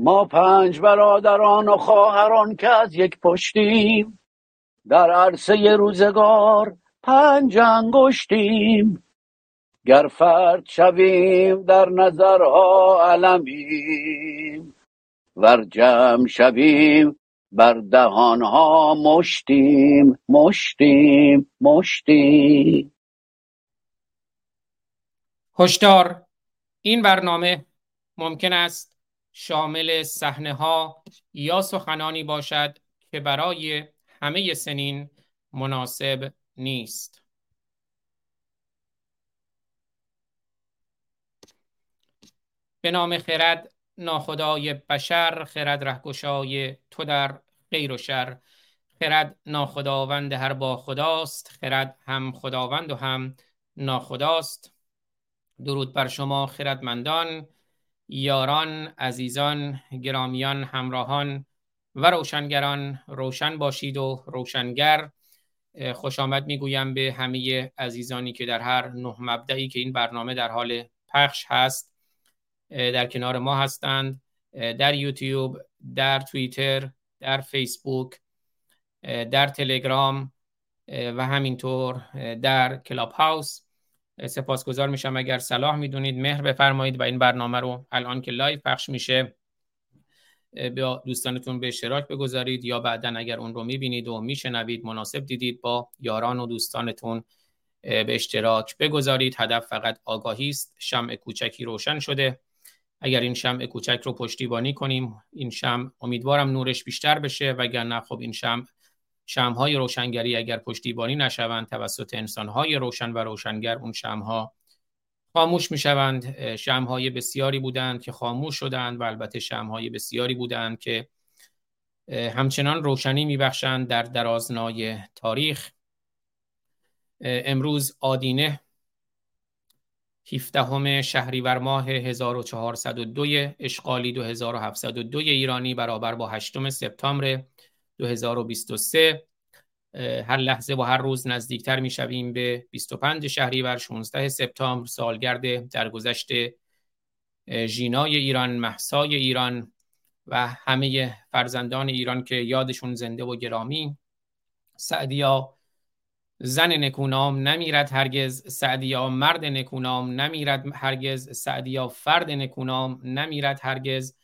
ما پنج برادران و خواهران که از یک پشتیم در عرصه روزگار پنج انگشتیم. گر فرد شویم در نظرها علمیم ور جمع شویم بر دهانها مشتیم مشتیم مشتیم. هشدار این برنامه ممکن است شامل صحنه ها یا سخنانی باشد که برای همه سنین مناسب نیست. به نام خرد ناخدای بشر خرد رهگشای تو در غیر و شر. خرد ناخداوند هر با خداست خرد هم خداوند و هم ناخداست. درود بر شما خردمندان. یاران عزیزان گرامیان همراهان و روشنگران روشن باشید و روشنگر. خوش آمد می‌گویم به همه عزیزانی که در هر نه مبدعی که این برنامه در حال پخش هست در کنار ما هستند. در یوتیوب در توییتر در فیسبوک در تلگرام و همینطور در کلاب هاوس. سپاسگزار میشم. اگر صلاح می‌دونید مهر بفرمایید و این برنامه رو الان که live پخش میشه به دوستانتون به اشتراک بگذارید یا بعدا اگر اون رو می‌بینید و میشنوید مناسب دیدید با یاران و دوستانتون به اشتراک بگذارید. هدف فقط آگاهی است. شمع کوچکی روشن شده. اگر این شمع کوچک رو پشتیبانی کنیم این شمع امیدوارم نورش بیشتر بشه وگرنه خب این شمع شمهای روشنگری اگر پشتیبانی نشوند توسط انسانهای روشن و روشنگر اون شمها خاموش می‌شوند. شمهای بسیاری بودند که خاموش شدند و البته شمهای بسیاری بودند که همچنان روشنی میبخشند در درازنای تاریخ. امروز آدینه 17 شهریور ماه 1402 اشغالی 2702 ایرانی برابر با 8 سپتامبر 2023 هر لحظه و هر روز نزدیکتر می شویم به 25 شهریور 16 سپتامبر سالگرد درگذشت ژینای ایران محسای ایران و همه فرزندان ایران که یادشون زنده و گرامی. سعدیا زن نکونام نمیرد هرگز. سعدیا مرد نکونام نمیرد هرگز. سعدیا فرد نکونام نمیرد هرگز.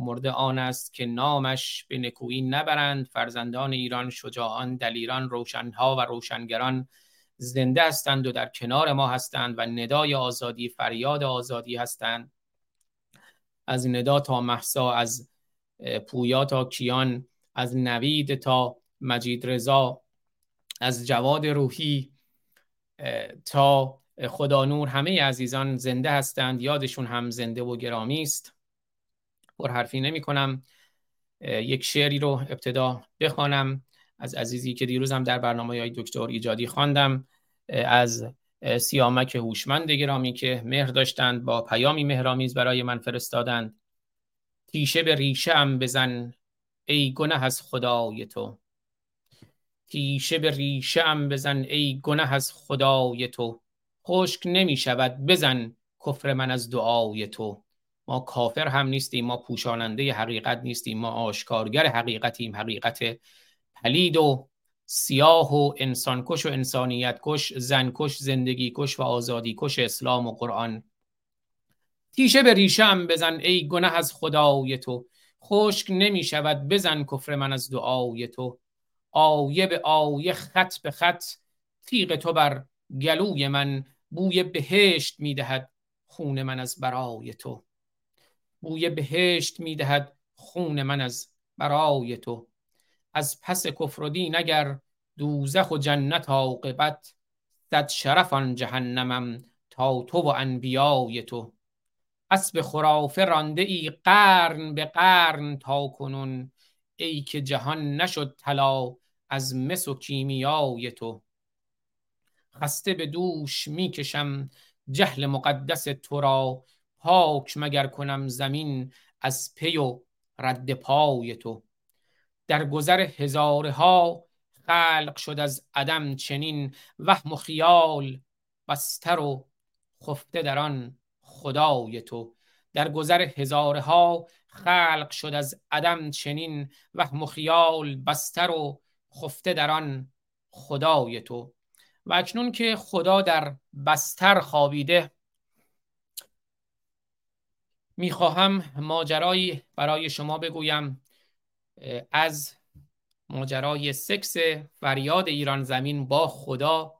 مرده آن است که نامش به نکویی نبرند. فرزندان ایران شجاعان دلیران روشنها و روشنگران زنده هستند و در کنار ما هستند و ندای آزادی فریاد آزادی هستند. از ندا تا محسا از پویا تا کیان از نوید تا مجید رضا از جواد روحی تا خدا نور همه عزیزان زنده هستند. یادشون هم زنده و گرامی است. حرفی نمی کنم یک شعری رو ابتدا بخوانم از عزیزی که دیروزم در برنامه های دکتر ایجادی خواندم از سیامک هوشمند گرامی که مهر داشتند با پیامی مهرامیز برای من فرستادند. تیشه به ریشه ام بزن ای گنه از خدای تو. تیشه به ریشه ام بزن ای گنه از خدای تو. خشک نمی شود بزن کفر من از دعای تو. ما کافر هم نیستیم ما پوشاننده حقیقت نیستیم ما آشکارگر حقیقتیم. حقیقت پلید و سیاه و انسانکش و انسانیت کش زنکش زندگی کش و آزادی کش اسلام و قرآن. تیشه به ریشم بزن ای گناه از خدای تو. خشک نمی شود بزن کفر من از دعای تو. آیه به آیه خط به خط تیغ تو بر گلوی من. بوی بهشت می‌دهد خون من از برای تو. بوی بهشت می‌دهد خون من از برای تو. از پس کفر و دین اگر دوزخ و جنت عاقبت صد شرف آن جهنمم تا تو و انبیای تو. اسب خرافه رانده ای قرن به قرن تا کنون ای که جهان نشد طلا از مس و کیمیای تو. خسته به دوش می‌کشم جهل مقدس تو را پاک مگر کنم زمین از پی و رد پای تو. در گذر هزارها خلق شد از عدم چنین وهم و خیال بستر و خفته در آن خدای تو. در گذر هزارها خلق شد از عدم چنین وهم و خیال بستر و خفته در آن خدای تو. و اکنون که خدا در بستر خوابیده می‌خواهم ماجرایی برای شما بگویم از ماجرای سکس فریاد ایران زمین با خدا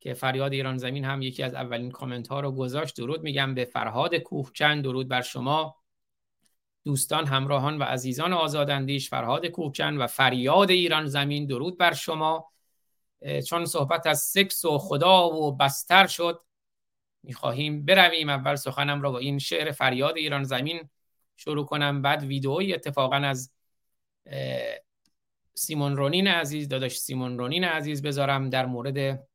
که فریاد ایران زمین هم یکی از اولین کامنت ها رو گذاشت. درود میگم به فرهاد کوهچند. درود بر شما. دوستان همراهان و عزیزان آزاداندیش فرهاد کوهچند و فریاد ایران زمین. درود بر شما. چون صحبت از سکس و خدا و بستر شد می‌خواهیم برویم. اول سخنم را با این شعر فریاد ایران زمین شروع کنم. بعد ویدئویی اتفاقا از سیمون رونین عزیز داداش سیمون رونین عزیز بذارم در مورد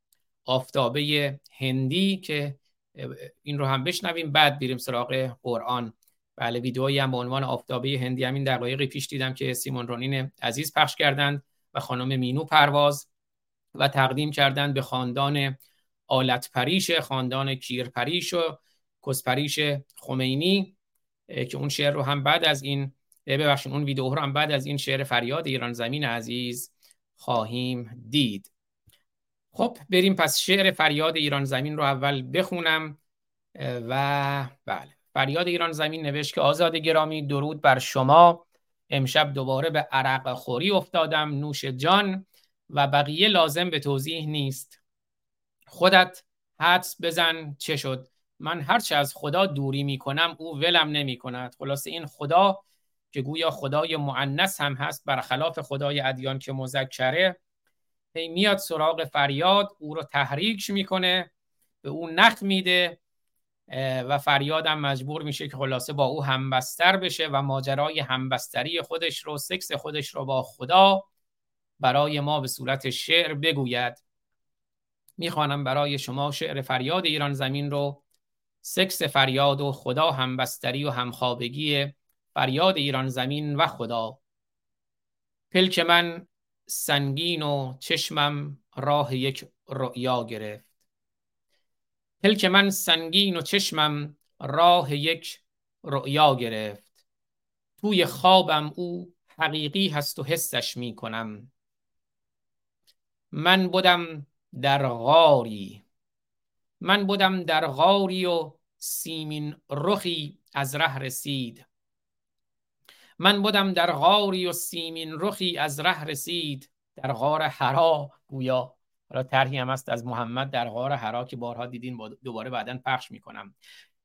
آفتابه هندی که این رو هم بشنویم. بعد بریم سراغ قرآن. بله ویدئویی هم با عنوان آفتابه هندی همین دقایقی پیش دیدم که سیمون رونین عزیز پخش کردند و خانم مینو پرواز و تقدیم کردند به خاندان آلت پریش خاندان کیر پریش و کسپریش خمینی که اون شعر رو هم بعد از این ببخشید اون ویدیو رو هم بعد از این شعر فریاد ایران زمین عزیز خواهیم دید. خب بریم پس شعر فریاد ایران زمین رو اول بخونم. و بله فریاد ایران زمین نوشت که آزاد گرامی درود بر شما. امشب دوباره به عرق خوری افتادم نوش جان و بقیه لازم به توضیح نیست. خودت حدس بزن چه شد. من هرچه از خدا دوری می‌کنم او ولم نمی کند خلاصه این خدا که گویا خدای معنس هم هست برخلاف خدای ادیان که مذکره هی میاد سراغ فریاد او رو تحریکش می‌کنه به او نخ میده و فریادم مجبور میشه که خلاصه با او همبستر بشه و ماجرای همبستری خودش رو سکس خودش رو با خدا برای ما به صورت شعر بگوید. می‌خوانم برای شما شعر فریاد ایران زمین رو. سکس فریاد و خدا همبستری و همخوابگی فریاد ایران زمین و خدا. پلک من سنگین و چشمم راه یک رؤیا گرفت. پلک من سنگین و چشمم راه یک رؤیا گرفت. توی خوابم او حقیقی هست و حسش می کنم من بودم در غاری. من بودم در غاری و سیمین رخی از ره رسید. من بودم در غاری و سیمین رخی از ره رسید. در غار حرا گویا. حالا طرحی هم است از محمد در غار حرا که بارها دیدین دوباره بعدا پخش می‌کنم.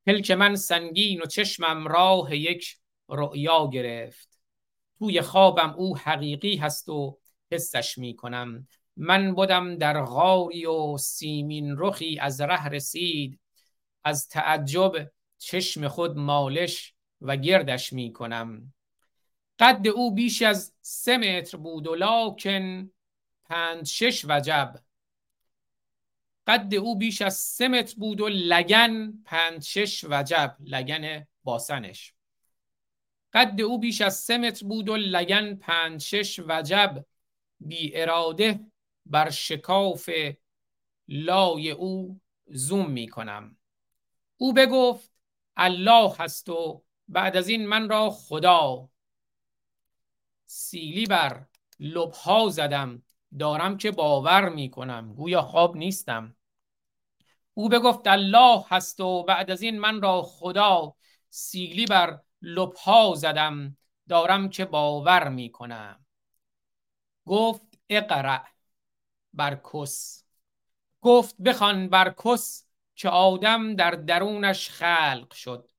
پلک من سنگین و چشمم راه یک رؤیا گرفت. توی خوابم او حقیقی هست و حسش می‌کنم. من بودم در غاری و سیمین رخی از ره رسید. از تعجب چشم خود مالش و گردش می کنم. قد او بیش از سه متر بود و لاکن پنج شش وجب. قد او بیش از سه متر بود و لگن پنج شش وجب. لگن باسنش. قد او بیش از سه متر بود و لگن پنج شش وجب. بی اراده بر شکاف لای او زوم می کنم. او بگفت الله هست و بعد از این من را خدا. سیلی بر لبها زدم دارم که باور می کنم گویا خواب نیستم. او بگفت الله هست و بعد از این من را خدا. سیلی بر لبها زدم دارم که باور می کنم. گفت اقرأ. بر کس. گفت بخوان بر کس که آدم در درونش خلق شد.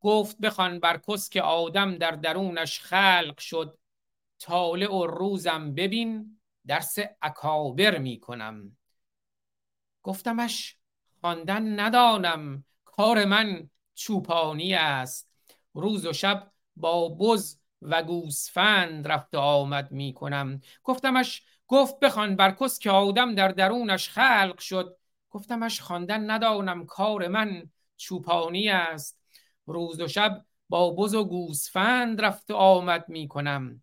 گفت بخوان بر کس که آدم در درونش خلق شد. طالع و روزم ببین درس اکابر می کنم. گفتمش خواندن ندانم کار من چوپانی است. روز و شب با بز و گوسفند رفت و آمد می کنم گفتمش گفت بخوان بر کس که آدم در درونش خلق شد. گفتمش خواندن ندانم کار من چوپانی است. روز و شب با بز و گوسفند رفت آمد می کنم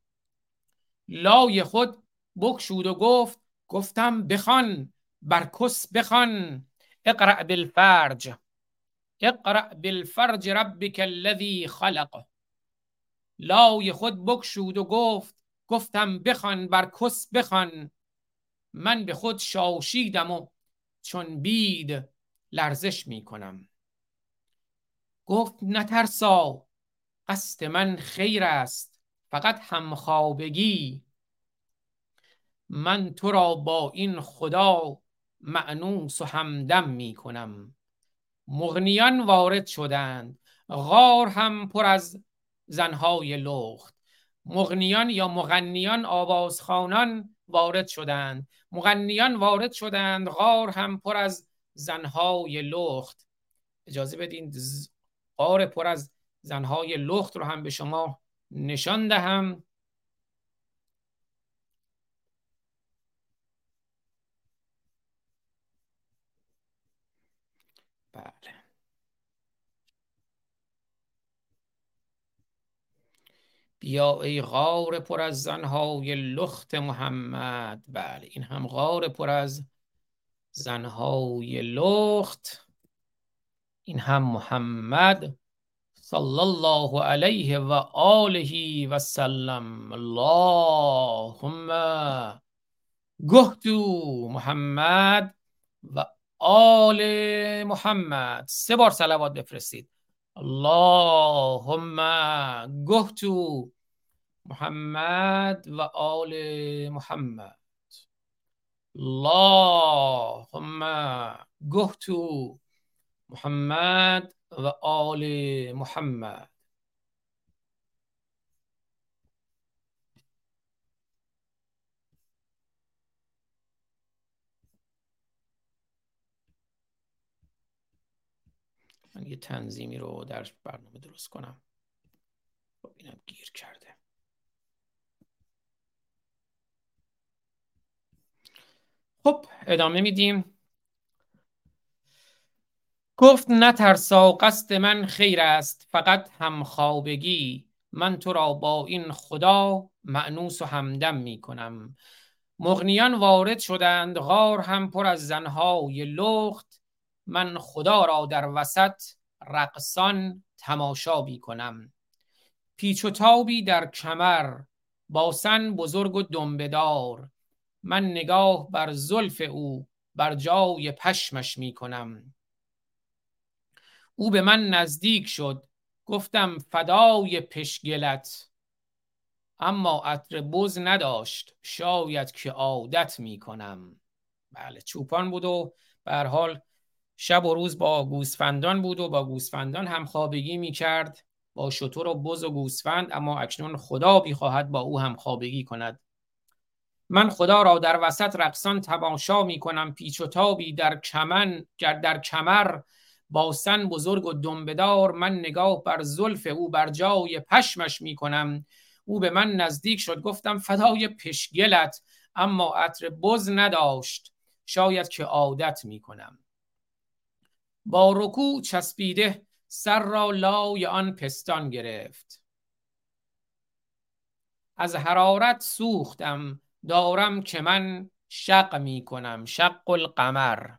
لای خود بکشود و گفت گفتم بخوان بر کس بخوان. اقرأ بالفرج. اقرأ بالفرج ربک الذی خلق. لای خود بکشود و گفت گفتم بخوان بر کس بخوان. من به خود شاشیدم و چون بید لرزش می کنم. گفت نترسا قصد من خیر است فقط همخوابگی. من تو را با این خدا معنوس و همدم می کنم. مغنیان وارد شدند. غار هم پر از زنهای لخت. مغنیان یا مغنیان آوازخانان وارد شدند. مغنیان وارد شدند غار هم پر از زنهای لخت. اجازه بدین غار پر از زنهای لخت رو هم به شما نشان دهم. بله. بیا ای غار پر از زنهای لخت محمد. بله این هم غار پر از زنهای لخت. این هم محمد صلی الله علیه و آله و سلم. اللهم گهتو محمد و آل محمد. سه بار صلوات بفرستید. اللهم گهتو محمد و آل محمد اللهم گهتو محمد و آل محمد من یه تنظیمی رو در برنامه درست کنم. خب اینم گیر کرده. خب ادامه میدیم. گفت نترسا قصد من خیر است فقط همخوابگی. من تو را با این خدا معنوس و همدم می کنم مغنیان وارد شدند غار هم پر از زنهای لخت. من خدا را در وسط رقصان تماشا بی کنم پیچ و تابی در کمر باسن بزرگ و دنبدار من نگاه بر زلف او بر جای پشمش می کنم او به من نزدیک شد. گفتم فدای پشگلت. اما عطر بز نداشت. شاید که عادت می کنم بله چوپان بود و به حال شب و روز با گوسفندان بود و با گوسفندان هم خوابگی می کرد با شطور و بز و گوسفند اما اکنون خدا خواهد با او هم خوابگی کند. من خدا را در وسط رقصان تماشا می کنم پیچ و تابی در کمن در کمر با سن بزرگ و دنبدار من نگاه بر زلف او بر جای پشمش می کنم او به من نزدیک شد گفتم فدای پشگلت اما عطر بز نداشت. شاید که عادت می کنم با رکوع چسبیده سر را لای آن پستان گرفت. از حرارت سوختم دارم که من شق می کنم شق القمر.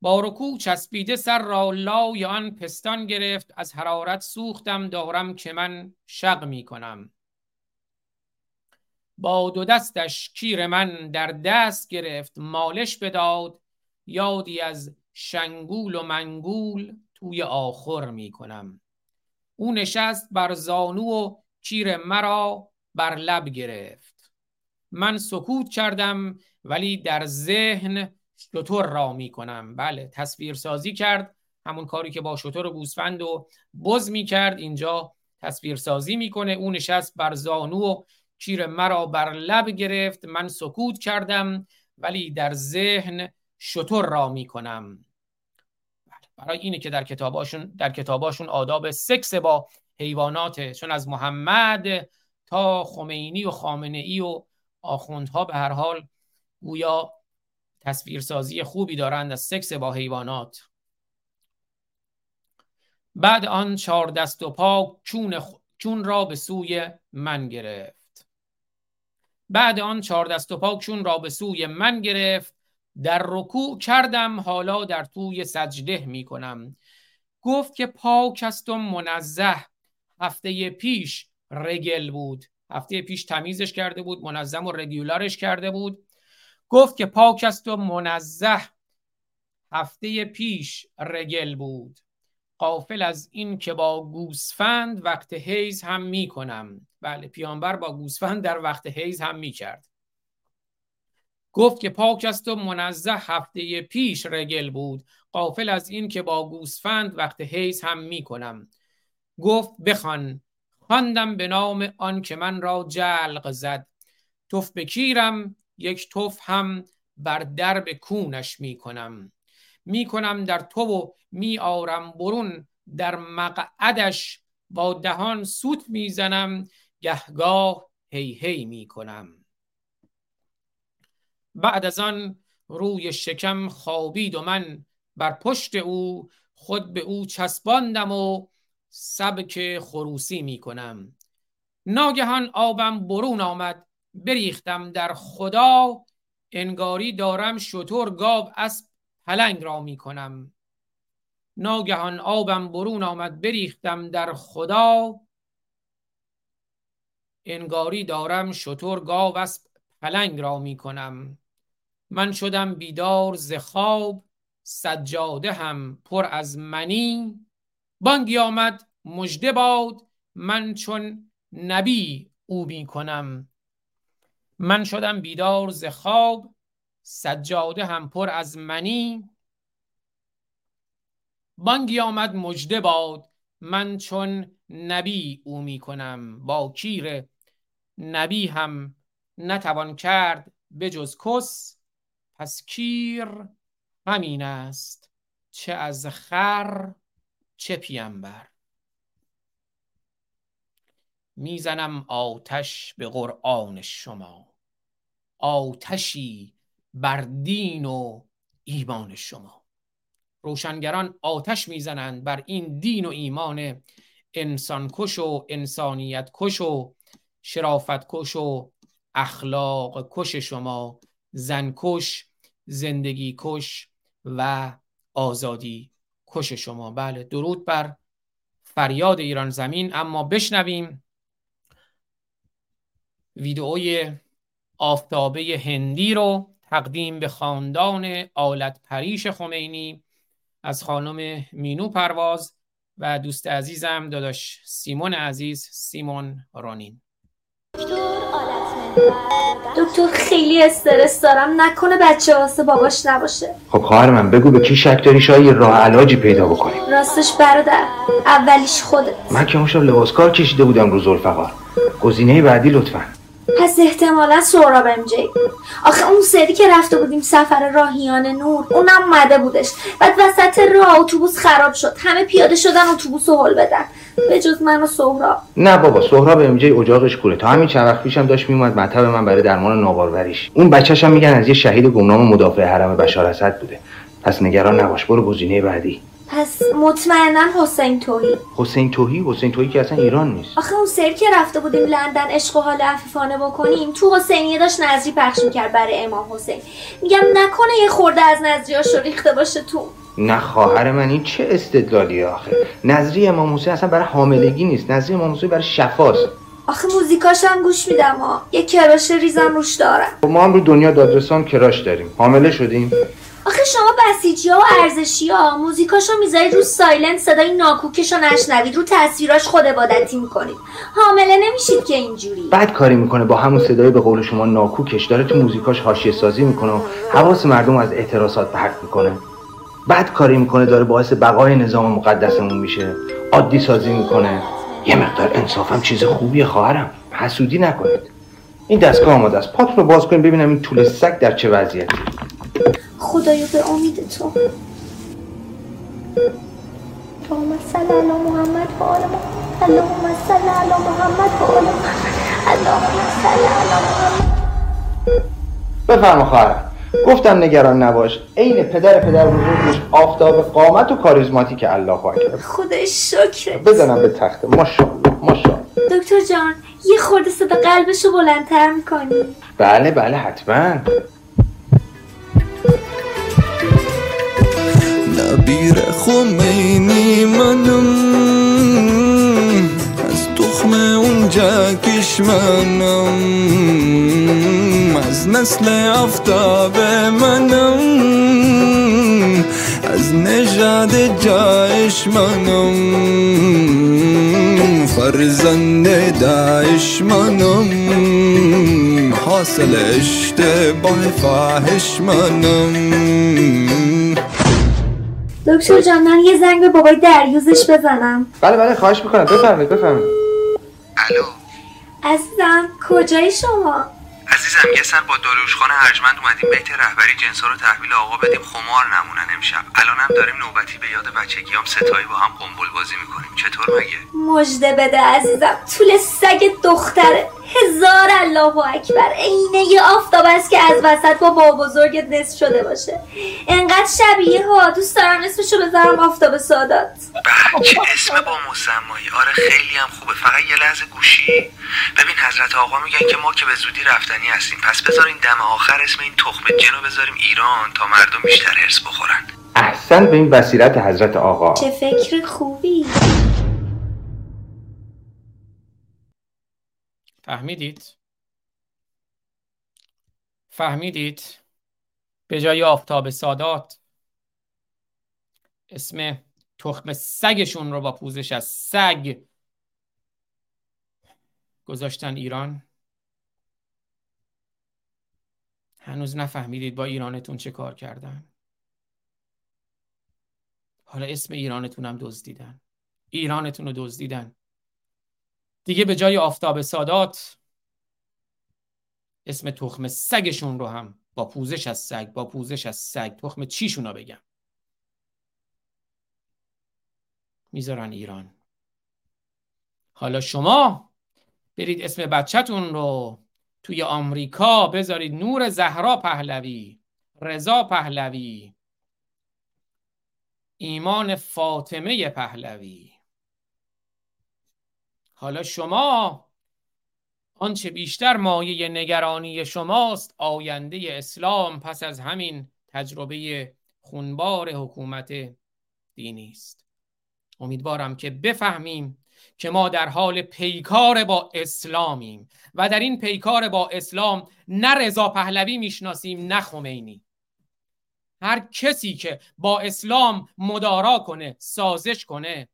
با رکوع چسبیده سر را لای آن پستان گرفت از حرارت سوختم دارم که من شق می کنم. با دو دستش کیر من در دست گرفت مالش بداد یادی از شنگول و منگول توی آخر می کنم او نشست بر زانو و کیر مرا بر لب گرفت. من سکوت کردم ولی در ذهن شطور را می کنم بله تصویر سازی کرد همون کاری که با شطور و گوسفند و بز می کرد اینجا تصویر سازی می‌کنه. اون نشست بر زانو و کیر مرا بر لب گرفت. من سکوت کردم ولی در ذهن شطور را می کنم برای اینه که در کتاباشون در کتاباشون آداب سکس با حیوانات چون از محمد تا خمینی و خامنه ای و آخوندها به هر حال گویا تصویرسازی خوبی دارند از سکس با حیوانات. بعد آن چهار دست و پا چون, چون را به سوی من گرفت. بعد آن چهار دست و پا چون را به سوی من گرفت. در رکوع کردم حالا در توی سجده می کنم گفت که پاک است و منزه. هفته پیش رگل بود. هفته پیش تمیزش کرده بود منظم و رگولارش کرده بود. گفت که پاک است و منزه. هفته پیش رگل بود. قافل از این که با گوسفند وقت حیز هم می کنم بله پیانبر با گوسفند در وقت حیز هم می کرد گفت که پاک است و منزه هفته پیش رگل بود. قافل از این که با گوسفند وقت حیز هم می کنم. گفت بخوان. خواندم به نام آن که من را جلق زد. توف بکیرم یک توف هم بر درب کونش می کنم. می کنم در تو و می آرم برون در مقعدش. با دهان سوت می‌زنم گهگاه هی هی می کنم. بعد از آن روی شکم خوابید و من بر پشت او خود به او چسباندم و سبک خروسی می کنم. ناگهان آبم برون آمد بریختم در خدا انگاری دارم شطور گاو از پلنگ را می کنم. ناگهان آبم برون آمد بریختم در خدا انگاری دارم شطور گاو از پلنگ را می کنم. من شدم بیدار ز خواب سجاده هم پر از منی. بانگی آمد مجده باد من چون نبی او می کنم. من شدم بیدار ز خواب سجاده هم پر از منی. بانگی آمد مجده باد من چون نبی او می کنم. با کیر نبی هم نتوان کرد به جز کس پس کیر همین است. چه از خر چه پیمبر. می‌زنم آتش به قرآن شما. آتشی بر دین و ایمان شما. روشنگران آتش می‌زنند بر این دین و ایمان. انسان کش و انسانیت کش و شرافت کش و اخلاق کش شما. زن کش زندگی کش و آزادی کش شما. بله درود بر فریاد ایران زمین. اما بشنویم ویدئوی آفتابه هندی رو تقدیم به خاندان آلت پریش خمینی از خانم مینو پرواز و دوست عزیزم داداش سیمون عزیز سیمون رانین. دکتر خیلی استرس دارم. نکنه بچه واسه باباش نباشه. خب خواهر من بگو به کی شک داری شاید یه راه علاجی پیدا بکنیم راستش برادر اولیش خودت. من که اون شب لباس کار کشیده بودم رو زلفقار. گزینه بعدی لطفا. پس احتمالا سهراب ام جی. آخه اون سری که رفته بودیم سفر راهیان نور اونم اومده بودش. بعد وسط راه اتوبوس خراب شد. همه پیاده شدن اتوبوس رو هل بدن. به جز من و سهراب. نه بابا سهراب ام جی اجاقش کوره. تا همین چند وقت پیشم داشت میومد مطب من برای درمان ناباروریش اون بچه‌ش هم میگن از یه شهید گمنام مدافع حرم بشار اسد بوده. پس نگران نباش برو گزینه بعدی. پس مطمئنا حسین توهی. حسین توهی؟ حسین توهی که اصلا ایران نیست. آخه اون سری که رفته بودیم لندن عشق و حال عفیفانه بکنیم تو حسینیه داشت نظری پخش می‌کرد برای امام حسین. میگم نکنه یه خورده از نظریاشو ریخته باشه تو. نه خواهر من این چه استدلالی آخه؟ نظری امام حسین اصلا برای حاملگی نیست. نظری امام حسین برای شفاست. آخه موزیکاش هم گوش میدم ها. یه کراش ریزم روش دارم. خب ما هم رو دنیا دادرسان کراش داریم. حامله شدیم. آخه شما بسیجی ها و ارزشی ها موزیکاشو می‌ذارید رو سایلنت صدای ناکوکشو نشنوید رو تصویراش خود عبادتی می‌کنید. حامله نمیشید که اینجوری. بد کاری می‌کنه با همون صدای به قول شما ناکوکش. داره تو موزیکاش حاشیه سازی می‌کنه و حواس مردم از اعتراضات پرت می‌کنه. بد کاری می‌کنه داره باعث بقای نظام مقدسمون میشه. عادی سازی می‌کنه. یه مقدار انصافم چیز خوبیه خواهرم. حسودی نکنید. این دستگاه آماده است. پات رو باز کنیم ببینم این طول سگ در چه وضعیتی خدایا به امید تو. اللهم صل علی محمد و آل محمد. اللهم صل علی محمد و آل محمد. اللهم صل علی محمد. بفرما خواهرم. گفتم نگران نباش. عین پدر پدر بزرگش آفتاب قامت و کاریزماتیک الله اکبر خودش شکر. بزنم به تخته ماشاءالله ماشاءالله. دکتر جان یه خورده صدا قلبشو بلندتر می‌کنی. بله بله حتما. نبیر خمینی منم. از تخم اون جکش منم از نسل افتاب منم. از نژاد جایش منم. فرزند داعش منم. حاصل اشتباه فاحش منم. دکتر جان من یه زنگ به بابای دریوزش بزنم. بله بله خواهش می‌کنم. بفرمایید بفرمایید. الو. عزیزم کجای شما؟ عزیزم یه سر با داروشخانه ارجمند اومدیم. بیت رهبری جنسا رو تحویل آقا بدیم. خمار نمونن امشب الانم داریم نوبتی به یاد بچگیام ستایی با هم قنبل بازی می‌کنیم. چطور مگه؟ مژده بده عزیزم. طول سگ دختره هزار الله اکبر. عینه یه آفتاب است که از وسط با با بزرگت نصف شده باشه. انقدر شبیه ها. دوست دارم اسمشو بذارم آفتاب سادات. چه اسم با مسمایی. آره خیلی هم خوبه. فقط یه لحظه گوشی. ببین حضرت آقا میگن که ما که به زودی رفتنی هستیم. پس بذارین دم آخر اسم این تخم جن رو بذاریم ایران تا مردم بیشتر هرس بخورن. احسن به این بصیرت حضرت آقا. چه فکر خوبی. فهمیدید؟ فهمیدید؟ به جای آفتاب سادات اسم تخم سگشون رو با پوزش از سگ گذاشتن ایران؟ هنوز نفهمیدید با ایرانتون چه کار کردن. حالا اسم ایرانتون هم دزدیدن. ایرانتون رو دزدیدن. دیگه به جای آفتاب سادات اسم تخم سگشون رو هم با پوزش از سگ با پوزش از سگ تخم چیشون رو بگم. می‌ذارن ایران. حالا شما برید اسم بچهتون رو توی آمریکا بذارید نور زهرا پهلوی رضا پهلوی ایمان فاطمه پهلوی. حالا شما آنچه بیشتر مایه نگرانی شماست آینده اسلام پس از همین تجربه خونبار حکومت دینی است. امیدوارم که بفهمیم که ما در حال پیکار با اسلامیم و در این پیکار با اسلام نه رضا پهلوی می‌شناسیم نه خمینی. هر کسی که با اسلام مدارا کنه سازش کنه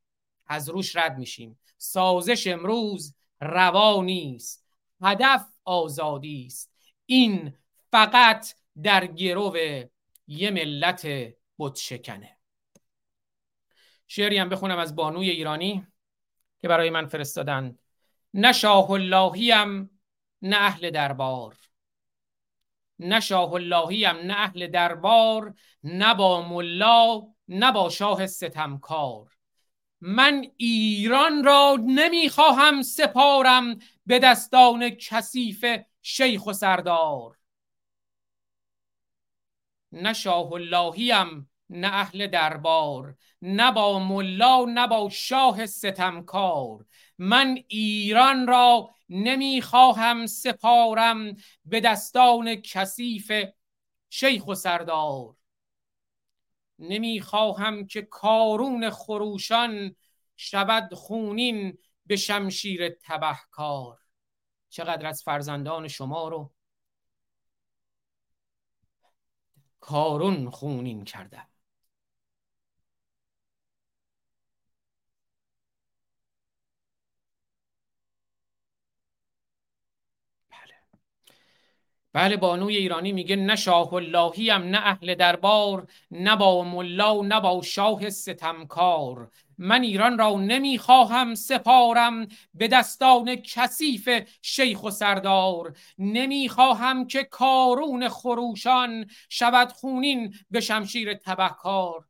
از روش رد میشیم. سازش امروز روا نیست هدف آزادی است. این فقط در گرو یه ملت بتشکنه. شعری هم بخونم از بانوی ایرانی. که برای من فرستادن. نه شاه اللهیم نه اهل دربار. نه شاه اللهیم نه اهل دربار نه با ملا نه با شاه ستمکار. من ایران را نمی‌خواهم سپارم به دستان کثیف شیخ و سردار. نه شاه اللهیم نه اهل دربار نه با ملا نه با شاه ستمکار. من ایران را نمی‌خواهم سپارم به دستان کثیف شیخ و سردار. نمی‌خواهم که کارون خروشان شود خونین به شمشیر تبهکار. چقدر از فرزندان شما رو کارون خونین کرده. بله بانوی ایرانی میگه نه شاه اللهیم نه اهل دربار نه با ملا نه با شاه ستمکار. من ایران را نمی‌خواهم سپارم به دستان کثیف شیخ و سردار. نمی‌خواهم که کارون خروشان شود خونین به شمشیر تبهکار.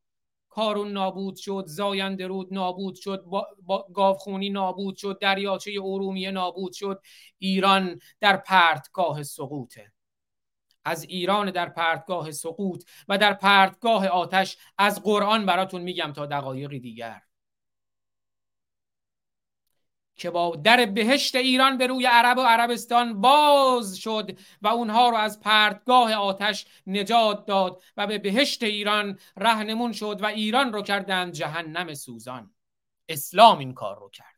کارون نابود شد زاینده رود نابود شد با گاوخونی نابود شد دریاچه ارومیه نابود شد. ایران در پرتگاه سقوطه. از ایران در پرتگاه سقوط و در پرتگاه آتش از قرآن براتون میگم تا دقایقی دیگر. که با در بهشت ایران به روی عرب و عربستان باز شد و اونها رو از پرتگاه آتش نجات داد و به بهشت ایران رهنمون شد و ایران رو کردند جهنم سوزان. اسلام این کار رو کرد.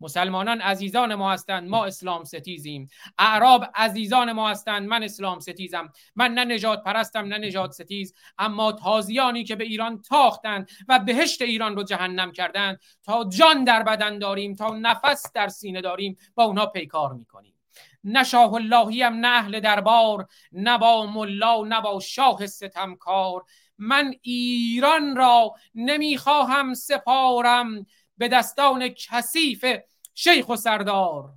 مسلمانان عزیزان ما هستند ما اسلام ستیزیم. اعراب عزیزان ما هستند من اسلام ستیزم. من نه نجات پرستم نه نجات ستیز. اما تازیانی که به ایران تاختند و بهشت ایران رو جهنم کردند تا جان در بدن داریم تا نفس در سینه داریم با اونها پیکار می‌کنیم. نه شاه اللهی نه اهل دربار نه با ملا نه با شاه ستمکار. من ایران را نمی‌خواهم سپارم. به دستان کثیف شیخ و سردار.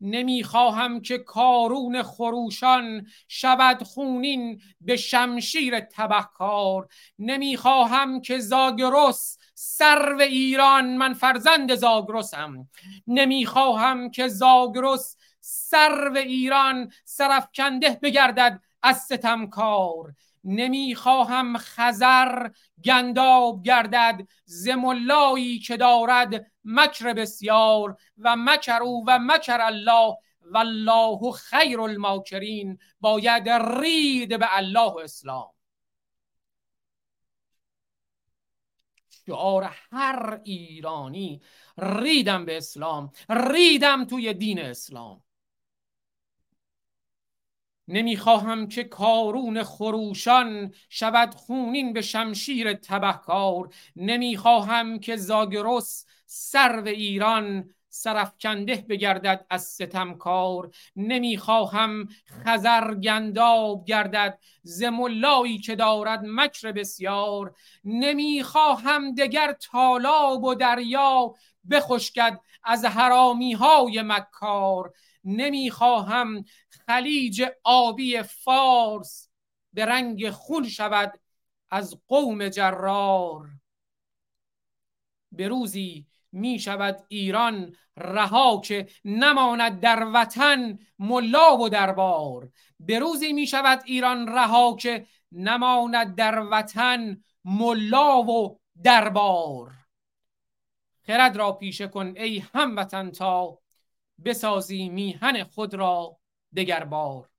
نمی‌خواهم که کارون خروشان شود خونین به شمشیر تبهکار. نمی‌خواهم که زاگرس سرو ایران من فرزند زاگرسم. نمی‌خواهم که زاگرس سرو ایران سرفکنده بگردد از ستمکار. نمی‌خواهم خزر گنداب گردد زملایی که دارد مکر بسیار و مکر او و مکر الله والله خیر الماکرین باید رید به الله و اسلام. شعار هر ایرانی ریدم به اسلام ریدم توی دین اسلام. نمی‌خواهم که کارون خروشان شود خونین به شمشیر تبهکار. نمی‌خواهم که زاگرس سرو ایران سرفکنده بگردد از ستمکار. نمی‌خواهم خزر گنداب گردد زملایی که دارد مکر بسیار. نمی‌خواهم دگر تالاب و دریا بخشکد از حرامی های مکار. نمی‌خواهم خلیج آبی فارس به رنگ خون شود از قوم جرار. به روزی می شود ایران رها که نماند در وطن ملا و دربار. به روزی می شود ایران رها که نماند در وطن ملا و دربار. خرد را پیشه کن ای هموطن تا بسازی میهن خود را دگر بار.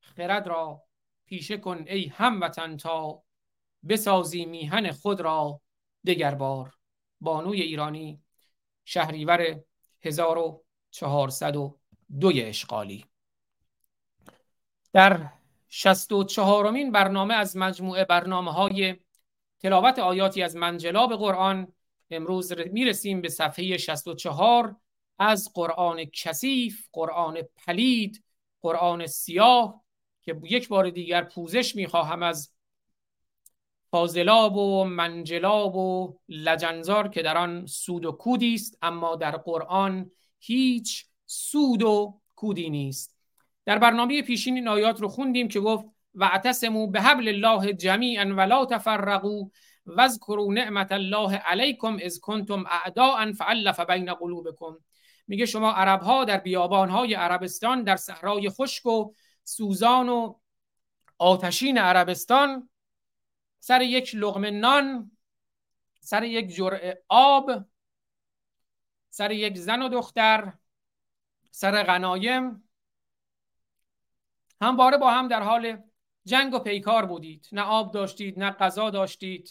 خرد را پیشه کن ای هموطن تا بسازی میهن خود را دگر بار. بانوی ایرانی شهریور 1402 اشغالی. در 64 مین برنامه از مجموعه برنامه های تلاوت آیاتی از منجلاب قرآن امروز می‌رسیم به صفحه 64 از قرآن کثیف قرآن پلید قرآن سیاه که یک بار دیگر پوزش می‌خواهم از فاضلاب و منجلاب و لجنزار که در آن سود و کودی است اما در قرآن هیچ سود و کودی نیست. در برنامه پیشین این آیات رو خوندیم که گفت به حبل الله جمیعا ولا تفرقوا واذكروا نعمت الله علیکم اذ کنتم اعداء فالف بین قلوبکم میگه شما عرب ها در بیابان های عربستان در صحرای خشک و سوزان و آتشین عربستان سر یک لغمه نان سر یک جرعه آب سر یک زن و دختر سر غنایم. همواره با هم در حال جنگ و پیکار بودید. نه آب داشتید نه غذا داشتید.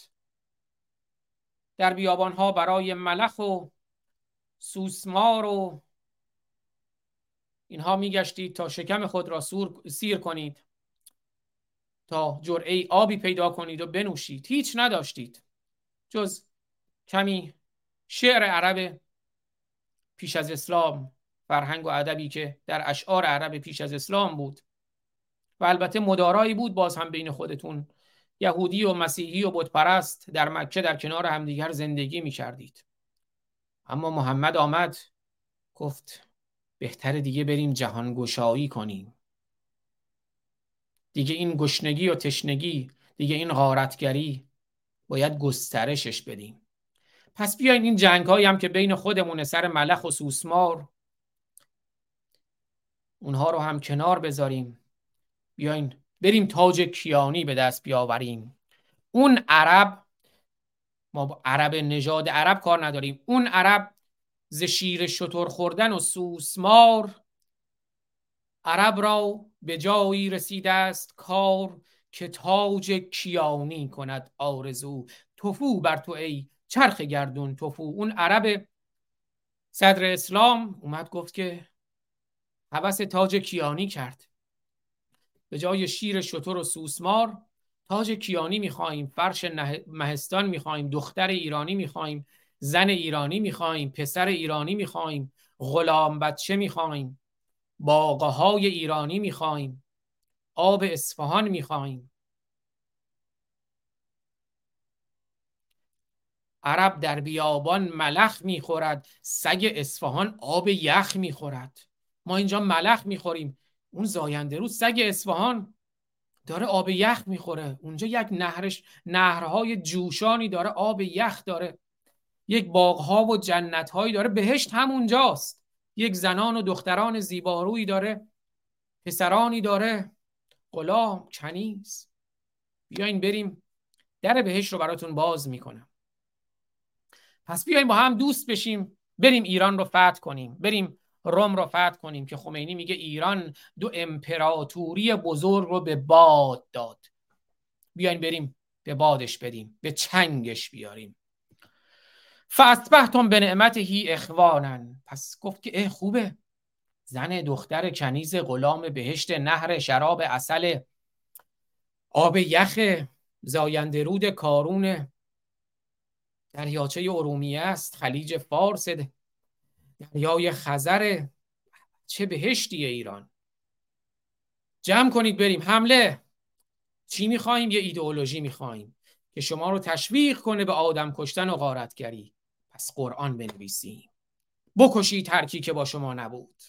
در بیابان ها برای ملخ و سوسمار و اینها میگشتید تا شکم خود را سیر کنید تا جرعه آبی پیدا کنید و بنوشید. هیچ نداشتید. جز کمی شعر عرب پیش از اسلام فرهنگ و ادبی که در اشعار عرب پیش از اسلام بود. و البته مدارایی بود باز هم بین خودتون. یهودی و مسیحی و بتپرست در مکه در کنار همدیگر زندگی می کردید اما محمد آمد. گفت بهتر دیگه بریم جهان گشایی کنیم. دیگه این گشنگی و تشنگی دیگه این غارتگری باید گسترشش بدیم. پس بیاین این جنگ هایی هم که بین خودمون سر ملخ و سوسمار اونها رو هم کنار بذاریم. بیاین بریم تاج کیانی به دست بیاوریم. اون عرب ما با عرب نژاد عرب کار نداریم. اون عرب ز شیر شتر خوردن و سوسمار عرب را به جایی رسیده است کار که تاج کیانی کند آرزو. توفو بر تو ای چرخ گردون توفو. اون عرب صدر اسلام اومد گفت که حوث تاج کیانی کرد. به جای شیر شتر و سوسمار تاج کیانی می‌خواهیم فرش مهستان می‌خواهیم دختر ایرانی می‌خواهیم زن ایرانی می‌خواهیم پسر ایرانی می‌خواهیم غلام بچه می‌خواهیم باغه های ایرانی می‌خواهیم آب اصفهان می‌خواهیم عرب در بیابان ملخ می‌خورد سگ اصفهان آب یخ می‌خورد. ما اینجا ملخ می‌خوریم. اون زاینده رو سگ اصفهان داره آب یخ می‌خوره. اونجا یک نهرش نهرهای جوشانی داره آب یخ داره. یک باغها و جنتهایی داره. بهشت همونجاست. یک زنان و دختران زیبارویی داره. پسرانی داره. غلام کنیز. بیاین بریم. در بهشت رو براتون باز می‌کنم. پس بیاین با هم دوست بشیم. بریم ایران رو فتح کنیم. بریم روم رو فتح کنیم که خمینی میگه ایران دو امپراتوری بزرگ رو به باد داد. بیاین بریم به بادش بدیم به چنگش بیاریم. فاصبحتم به نعمته اخوانن. پس گفت که اه خوبه. زن دختر کنیز غلام بهشت نهر شراب اصل آب یخ زاینده رود کارون دریاچه ارومیه است. خلیج فارس دریای خزر چه بهشتی ایران؟ جمع کنید بریم. حمله. چی می‌خواهیم یه ایدئولوژی می‌خواهیم که شما رو تشویق کنه به آدم کشتن و غارتگری. پس قرآن بنویسیم. بکشید ترکی که با شما نبود.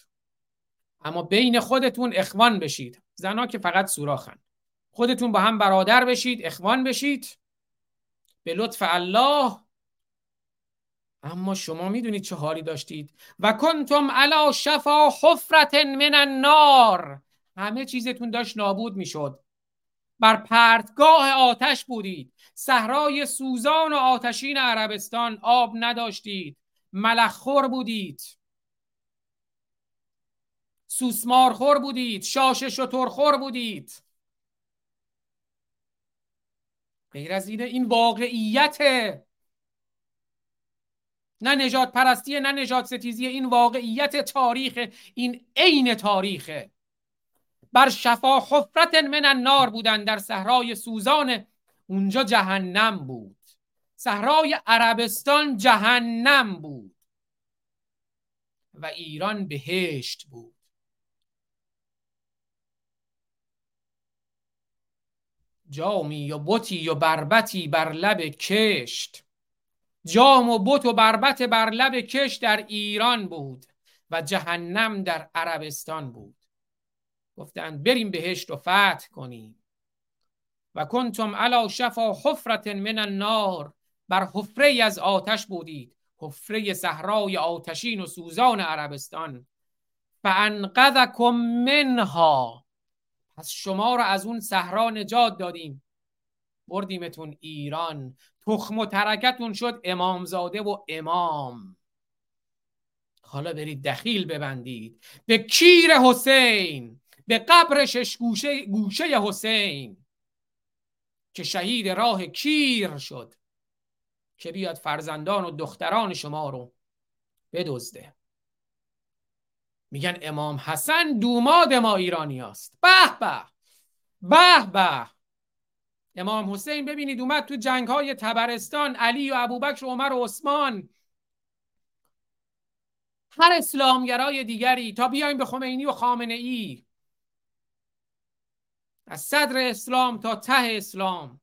اما بین خودتون اخوان بشید. زنا که فقط سوراخن. خودتون با هم برادر بشید اخوان بشید. به لطف الله اما شما می‌دونید چه حالی داشتید. و کنتم علا شفا حفرت من النار. همه چیزتون داشت نابود می‌شد. بر پرتگاه آتش بودید. صحرای سوزان و آتشین عربستان آب نداشتید. ملخور بودید. سوسمارخور بودید. شاش شترخور بودید. غیر از این واقعیت نه نجات پرستیه نه نجات ستیزی این واقعیت تاریخ این عین تاریخه بر شفا حفرت من النار بودن در صحرای سوزان اونجا جهنم بود. صحرای عربستان جهنم بود. و ایران بهشت بود. جامی و بوتی و بربتی بر لب کشت. جام و بت و بربت بر لب کش در ایران بود و جهنم در عربستان بود. گفتند بریم بهشت و فتح کنیم. و کنتم علا شفا حفرت من النار. بر حفره از آتش بودید. حفره صحرای آتشین و سوزان عربستان. فانقذکم منها. پس شما را از اون صحرا نجات دادیم. بردیمتون ایران. تخم و ترکتون شد امامزاده و امام. حالا برید دخیل ببندید. به کیر حسین به قبر شش گوشه, گوشه حسین که شهید راه کیر شد که بیاد فرزندان و دختران شما رو بدزده. میگن امام حسن دوماد ما ایرانی است به به به به. امام حسین ببینید اومد تو جنگ های تبرستان علی و ابوبکر و عمر و عثمان. هر اسلامگرای دیگری تا بیایم به خمینی و خامنه ای. از صدر اسلام تا ته اسلام.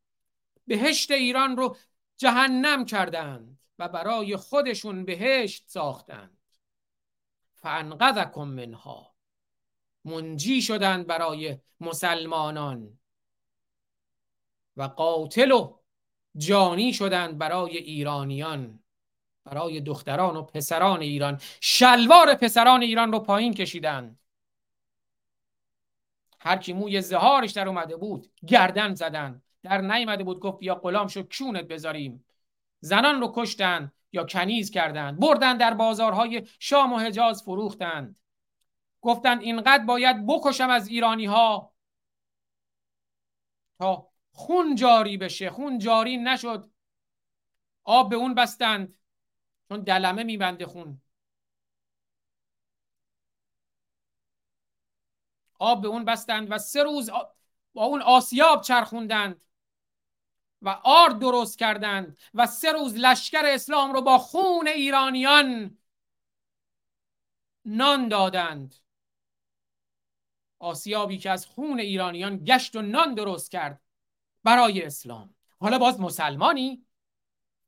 بهشت ایران رو جهنم کردند و برای خودشون بهشت ساختند. فانقذکم منها. منجی شدند برای مسلمانان. و قاتلو جانی شدند برای ایرانیان برای دختران و پسران ایران. شلوار پسران ایران رو پایین کشیدند هر کی موی زهارش در اومده بود گردن زدن. در نیامده بود گفت یا غلام شو کونت بذاریم. زنان رو کشتند یا کنیز کردند بردن در بازارهای شام و حجاز فروختند گفتند اینقدر باید بکشم از ایرانی ها تا خون جاری بشه خون جاری نشد. آب به اون بستند چون دلمه میبنده خون. آب به اون بستند و سه روز با اون آسیاب چرخوندند و آرد درست کردند و سه روز لشکر اسلام رو با خون ایرانیان نان دادند. آسیابی که از خون ایرانیان گشت و نان درست کرد. برای اسلام. حالا باز مسلمانی؟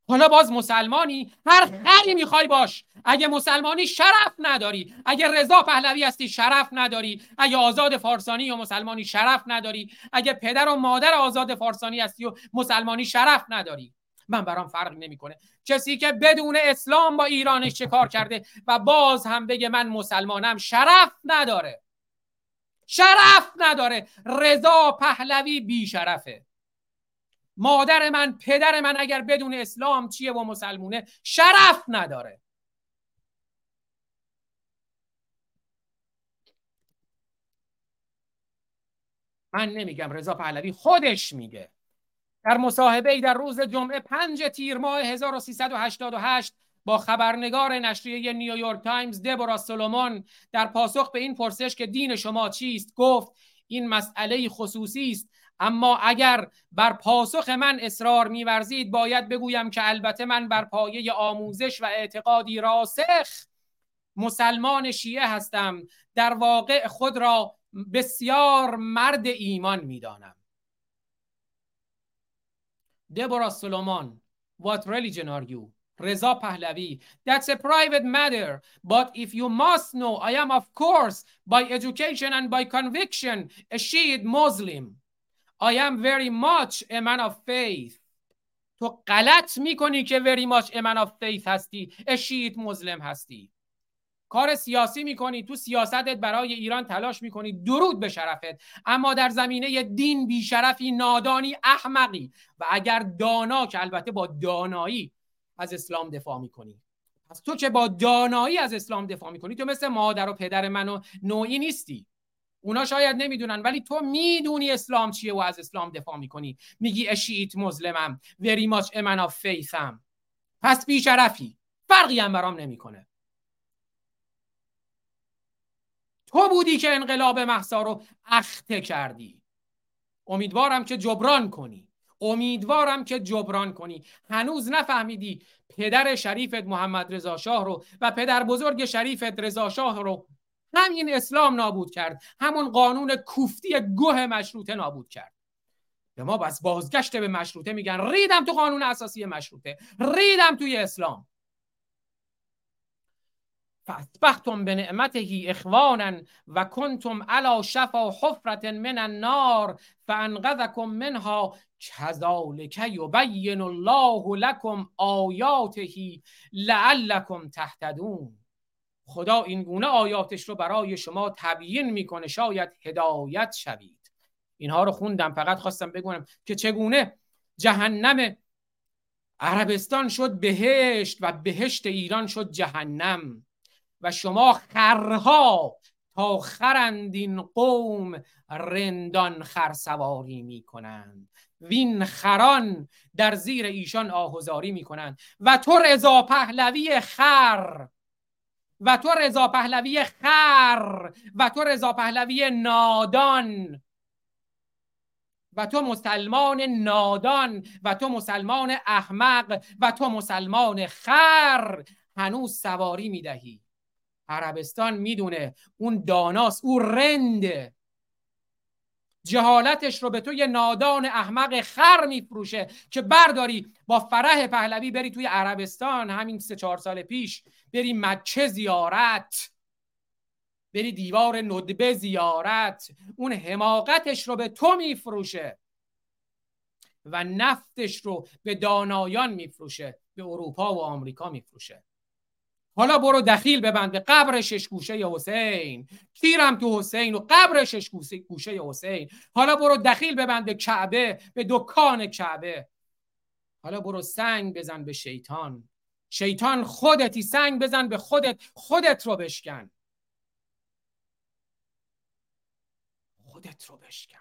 حالا باز مسلمانی؟ هر خری می‌خوای باش. اگه مسلمانی شرف نداری اگه رضا پهلوی هستی شرف نداری. اگه آزاد فارسانی یا مسلمانی شرف نداری. اگه پدر و مادر آزاد فارسانی هستی و مسلمانی شرف نداری. من برام فرق نمی‌کنه. کسی که بدون اسلام با ایرانش چه کار کرده و باز هم بگه من مسلمانم شرف نداره. شرف نداره. رضا پهلوی بی شرفه مادر من پدر من اگر بدون اسلام چیه و مسلمونه؟ شرف نداره. من نمیگم رضا پهلوی خودش میگه. در مصاحبه ای در روز جمعه پنج تیر ماه 1388 با خبرنگار نشریه نیویورک تایمز دبورا سولومون در پاسخ به این پرسش که دین شما چیست گفت این مسئله خصوصی است. اما اگر بر پاسخ من اصرار میورزید باید بگویم که البته من بر پایه آموزش و اعتقادی راسخ مسلمان شیعه هستم در واقع خود را بسیار مرد ایمان می‌دانم دبورا سولومان What religion are you? Reza Pahlavi. That's a private matter. But if you must know, I am, of course, by education and by conviction, a Shiite Muslim. I am very much a man of faith. تو غلط می‌کنی که very much a man of faith هستی. Shiite مسلم هستی. کار سیاسی می‌کنی تو سیاستت برای ایران تلاش می‌کنی. درود به شرفت. اما در زمینه دین بیشرفی نادانی احمقی. و اگر دانا که البته با دانایی از اسلام دفاع می‌کنی. پس تو که با دانایی از اسلام دفاع می‌کنی تو مثل مادر و پدر من و نوعی نیستی. اونا شاید نمی‌دونن ولی تو می‌دونی اسلام چیه و از اسلام دفاع می‌کنی. میگی اشیت very much a man of faithم. پس بیشرفی فرقی هم برام نمی‌کنه. تو بودی که انقلاب محسا رو اخته کردی. امیدوارم که جبران کنی. امیدوارم که جبران کنی. هنوز نفهمیدی پدر شریفت محمد رضا شاه رو و پدر بزرگ شریفت رضا شاه رو همین اسلام نابود کرد. همون قانون کوفتی گوه مشروطه نابود کرد. به ما بس بازگشت به مشروطه میگن ریدم تو قانون اساسی مشروطه ریدم توی اسلام. فاصبحتم به نعمته اخوانا و کنتم علی شفا حفرت من النار فانقذکم منها. کذالک یبین الله لکم آیاته لعلکم تهتدون. خدا این گونه آیاتش رو برای شما تبیین می‌کنه. شاید هدایت شوید. اینها رو خوندم فقط خواستم بگونم که چگونه جهنم عربستان شد بهشت و بهشت ایران شد جهنم. و شما خرها تا خرند این قوم رندان خرسواری می‌کنند. وین خران در زیر ایشان آهوزاری می‌کنند. و تو رضا پهلوی خر و تو رضا پهلوی خر و تو رضا پهلوی نادان و تو مسلمان نادان و تو مسلمان احمق و تو مسلمان خر هنوز سواری می‌دهی. عربستان می‌دونه اون داناست او رنده. جهالتش رو به تو یه نادان احمق خر میفروشه که برداری با فرح پهلوی بری توی عربستان همین سه چهار سال پیش. بری مکه زیارت. بری دیوار ندبه زیارت. اون حماقتش رو به تو میفروشه و نفتش رو به دانایان میفروشه به اروپا و آمریکا میفروشه. حالا برو دخیل ببند به قبر شش گوشه حسین. کیرم تو حسین و قبر شش گوشه حسین. حالا برو دخیل ببند به کعبه به دکان کعبه. حالا برو سنگ بزن به شیطان. شیطان خودتی سنگ بزن به خودت. خودت رو بشکن. خودت رو بشکن.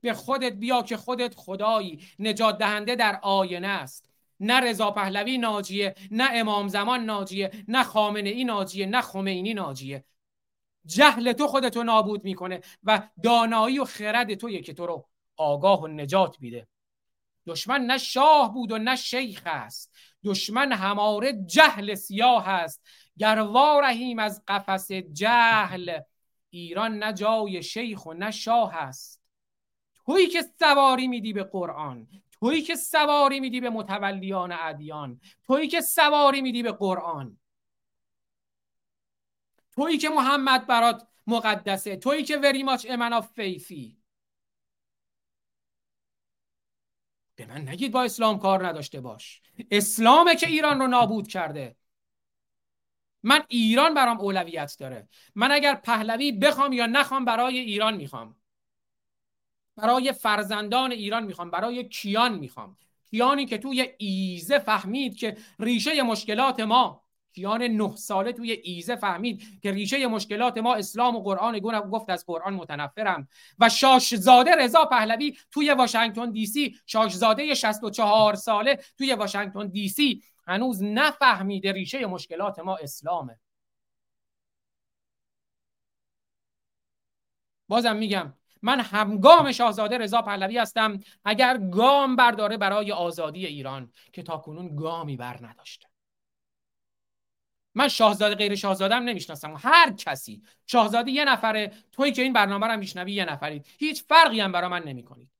به خودت بیا که خودت خدایی. نجات دهنده در آینه است. نه رضا پهلوی ناجیه نه امام زمان ناجیه نه خامنه ای ناجیه نه خمینی ناجیه. جهل تو خودتو نابود می‌کنه و دانایی و خرد تویه که تو رو آگاه و نجات میده. دشمن نه شاه بود و نه شیخ است. دشمن هماره جهل سیاه است. گر رحیم از قفس جهل ایران نه جای شیخ و نه شاه است. تویی که سواری میدی به قرآن. تویی که سواری میدی به متولیان ادیان. تویی که سواری میدی به قرآن. تویی که محمد برات مقدسه. تویی که وری ماچ امن آف به من نگید با اسلام کار نداشته باش. اسلامه که ایران رو نابود کرده. من ایران برام اولویت داره. من اگر پهلوی بخوام یا نخوام برای ایران می‌خوام. برای فرزندان ایران می‌خوام برای کیان می‌خوام. کیانی که توی ایزه فهمید که ریشه مشکلات ما کیان نه ساله توی ایزه فهمید که ریشه مشکلات ما اسلام و قرآن گفت از قرآن متنفرم. و شاشزاده رضا پهلوی توی واشنگتن دی سی شاشزاده 64 ساله توی واشنگتن دی سی هنوز نفهمیده ریشه مشکلات ما اسلامه. بازم میگم من همگام شاهزاده رضا پهلوی هستم. اگر گام برداره برای آزادی ایران که تاکنون گامی بر نداشته. من شاهزاده غیر شاهزادم نمی‌شناسم. هر کسی. شاهزاده یه نفره. توی که این برنامه رو میشنوی یه نفرید. هیچ فرقی هم برا من نمی‌کنید.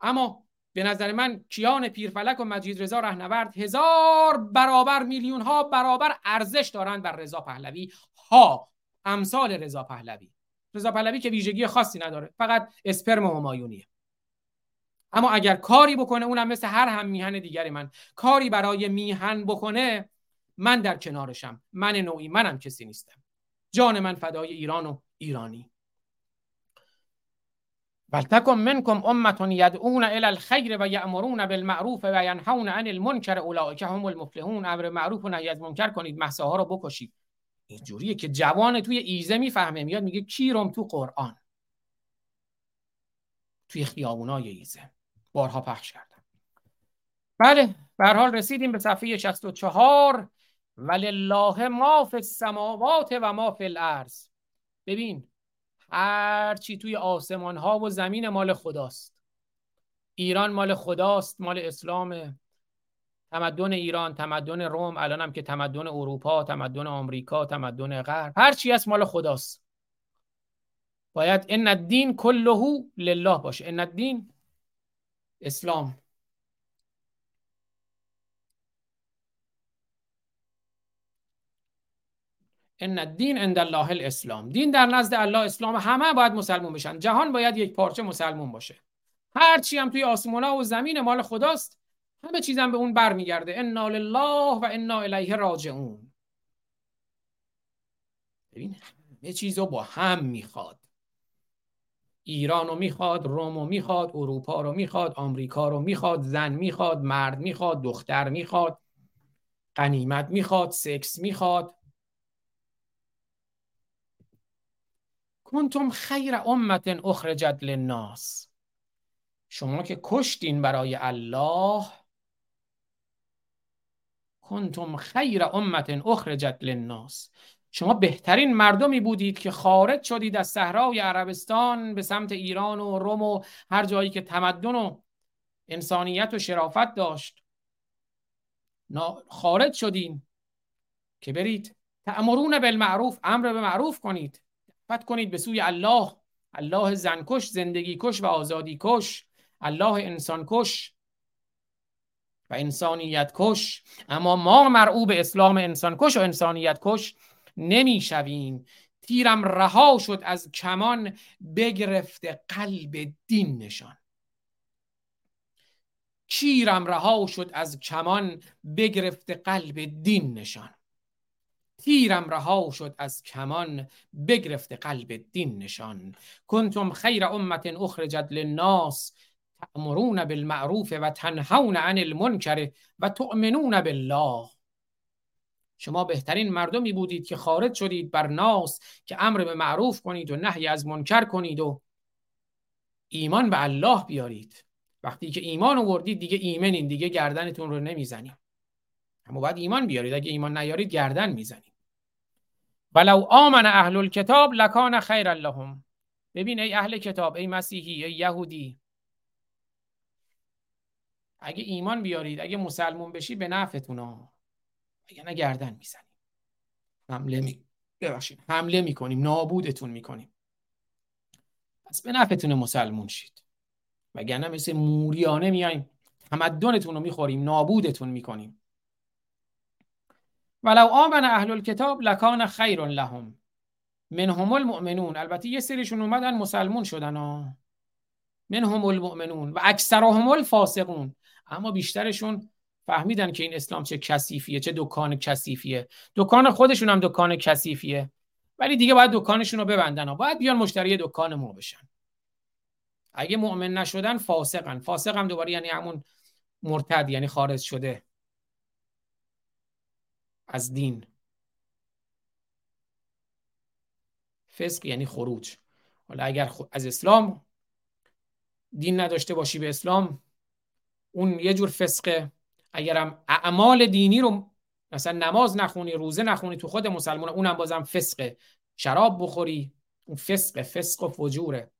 اما به نظر من کیان پیرفلک و مجید رضا رهنورد هزار برابر میلیون ها برابر ارزش دارند بر رضا پهلوی. ها امثال رضا پهلوی. رضا پهلوی که ویژگی خاصی نداره فقط اسپرم همایونیه. اما اگر کاری بکنه اونم مثل هر هم میهن دیگری من کاری برای میهن بکنه من در کنارشم. من نوعی منم کسی نیستم. جان من فدای ایران و ایرانی. ولتکن منکم امه یدعون الى الخیر و یامرون بالمعروف و ینهون عن المنکر اولئک هم المفلحون. امر معروف و نهی از منکر کنید محسا ها رو بکشید. اینجوریه که جوان توی ایزه می‌فهمه میاد میگه کیرم تو قرآن؟ توی خیابونای ایزه بارها پخش کردم. بله به حال رسیدیم به صفحه 64 ولله ما فی السماوات و ما فی الارض. ببین هر چی توی آسمان ها و زمین مال خداست. ایران مال خداست مال اسلام تمدن ایران تمدن روم الانم که تمدن اروپا تمدن آمریکا تمدن غرب هر چی از مال خداست. باید ان الدین کله لله باشه. ان الدین اسلام. ان الدین عند الله الاسلام. دین در نزد الله اسلام. همه باید مسلمون بشن. جهان باید یک پارچه مسلمون باشه. هر چی هم توی آسمونا و زمین مال خداست. همه چیزم به اون برمیگرده. انا لله و انا الیه راجعون. ببین همه چیزو با هم می‌خواد. ایران رو می‌خواد روم رو می‌خواد اروپا رو می‌خواد آمریکا رو می‌خواد زن می‌خواد مرد می‌خواد دختر می‌خواد قنیمت می‌خواد سکس می‌خواد. کنتم خیر امت اخرجت للناس. شما که کشتین برای الله کنتم خیر امت اخرجت للناس. شما بهترین مردمی بودید که خارج شدید از صحرای عربستان به سمت ایران و روم و هر جایی که تمدن و انسانیت و شرافت داشت. خارج شدین که برید. تأمرون بالمعروف امر به معروف کنید. دعوت کنید به سوی الله. الله زنکش زندگی کش و آزادی کش. الله انسان کش. و انسانیت کش. اما ما مرعوب اسلام انسان کش و انسانیت کش نمی‌شویم. تیرم رها شد از کمان بگرفته قلب دین نشان. کیرم رها شد از کمان بگرفت قلب دین نشان. تیرم رها شد از کمان بگرفت قلب دین نشان. کنتم خیر امت اخرجت للناس تأمرون بالمعروف و تنهون عن المنکر و تؤمنون بالله. شما بهترین مردمی بودید که خارج شدید بر ناس که امر به معروف کنید و نهی از منکر کنید و ایمان به الله بیارید. وقتی که ایمان آوردید دیگه ایمنین دیگه گردنتون رو نمی‌زنیم. اما باید ایمان بیارید. اگه ایمان نیارید گردن می‌زنیم. ولو آمن اهل الکتاب لکان خیر لهم. ببین ای اهل کتاب ای مسیحی ای یهودی اگه ایمان بیارید اگه مسلمون بشی به نفعتون ها اگه نه گردن می‌زنیم. حمله می ببخشید حمله می‌کنیم نابودتون می‌کنیم. پس به نفعتون مسلمون شید. وگرنه مثل موریانه میایم تمدنتون رو می‌خوریم نابودتون می‌کنیم. ولو آمن اهل الکتاب لکان خیر لهم. منهم المؤمنون. البته یه سریشون اومدن مسلمون شدن ها منهم المؤمنون و اکثرهم الفاسقون. اما بیشترشون فهمیدن که این اسلام چه کثیفیه چه دکان کثیفیه. دکان خودشون هم دکان کثیفیه ولی دیگه باید دکانشون رو ببندن ها باید بیان مشتری دکان ما بشن. اگه مؤمن نشدن فاسقن. فاسق هم دوباره یعنی همون مرتد یعنی خارج شده از دین. فسق یعنی خروج. حالا اگر از اسلام دین نداشته باشی به اسلام اون یه جور فسقه. اگرم اعمال دینی رو مثلا نماز نخونی روزه نخونی تو خود مسلمان اونم بازم فسقه. شراب بخوری اون فسقه فسق و فجوره.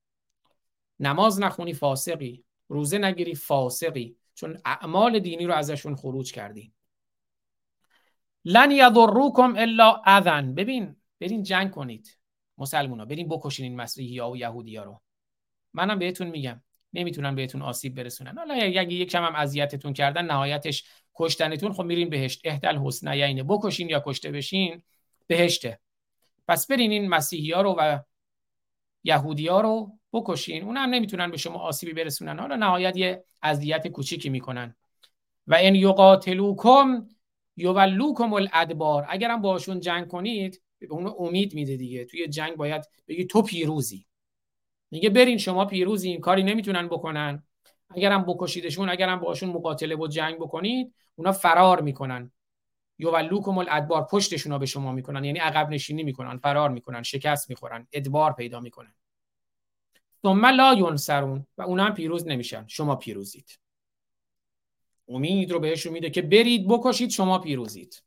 نماز نخونی فاسقی روزه نگیری فاسقی. چون اعمال دینی رو ازشون خروج کردی. لن یضروکم الا اذن. ببین برین جنگ کنید مسلمونا. برین بکشین این مسیحی ها و یهودی ها رو. منم بهتون میگم. نمی‌تونن بهتون آسیب برسونن. حالا اگه یک کم هم اذیتتون کردن نهایتش کشتنتون خب میرین بهشت. اهدل حسنیین بکشین یا کشته بشین بهشته. پس برین این مسیحی ها رو و یهودی ها رو بکشین. اون هم نمی‌تونن به شما آسیبی برسونن. حالا نهایت یه اذیت کوچیکی می‌کنن. و ان یقاتلوکم یولوکم الادبار. اگرم باشون جنگ کنید به اون امید میده دیگه. توی جنگ باید بگی تو پیروزی. میگه برین شما پیروزین کاری نمی‌تونن بکنن. اگرم بکشیدشون اگرم باشون مقاتله و جنگ بکنید اونا فرار می‌کنن. یولوکم الادبار پشتشون رو به شما می‌کنن یعنی عقب نشینی می‌کنن فرار می‌کنن شکست می‌خورن ادبار پیدا می‌کنن. ثم لا ینصرون و اونا هم پیروز نمیشن شما پیروزید. امید رو بهشون میده که برید بکشید شما پیروزید.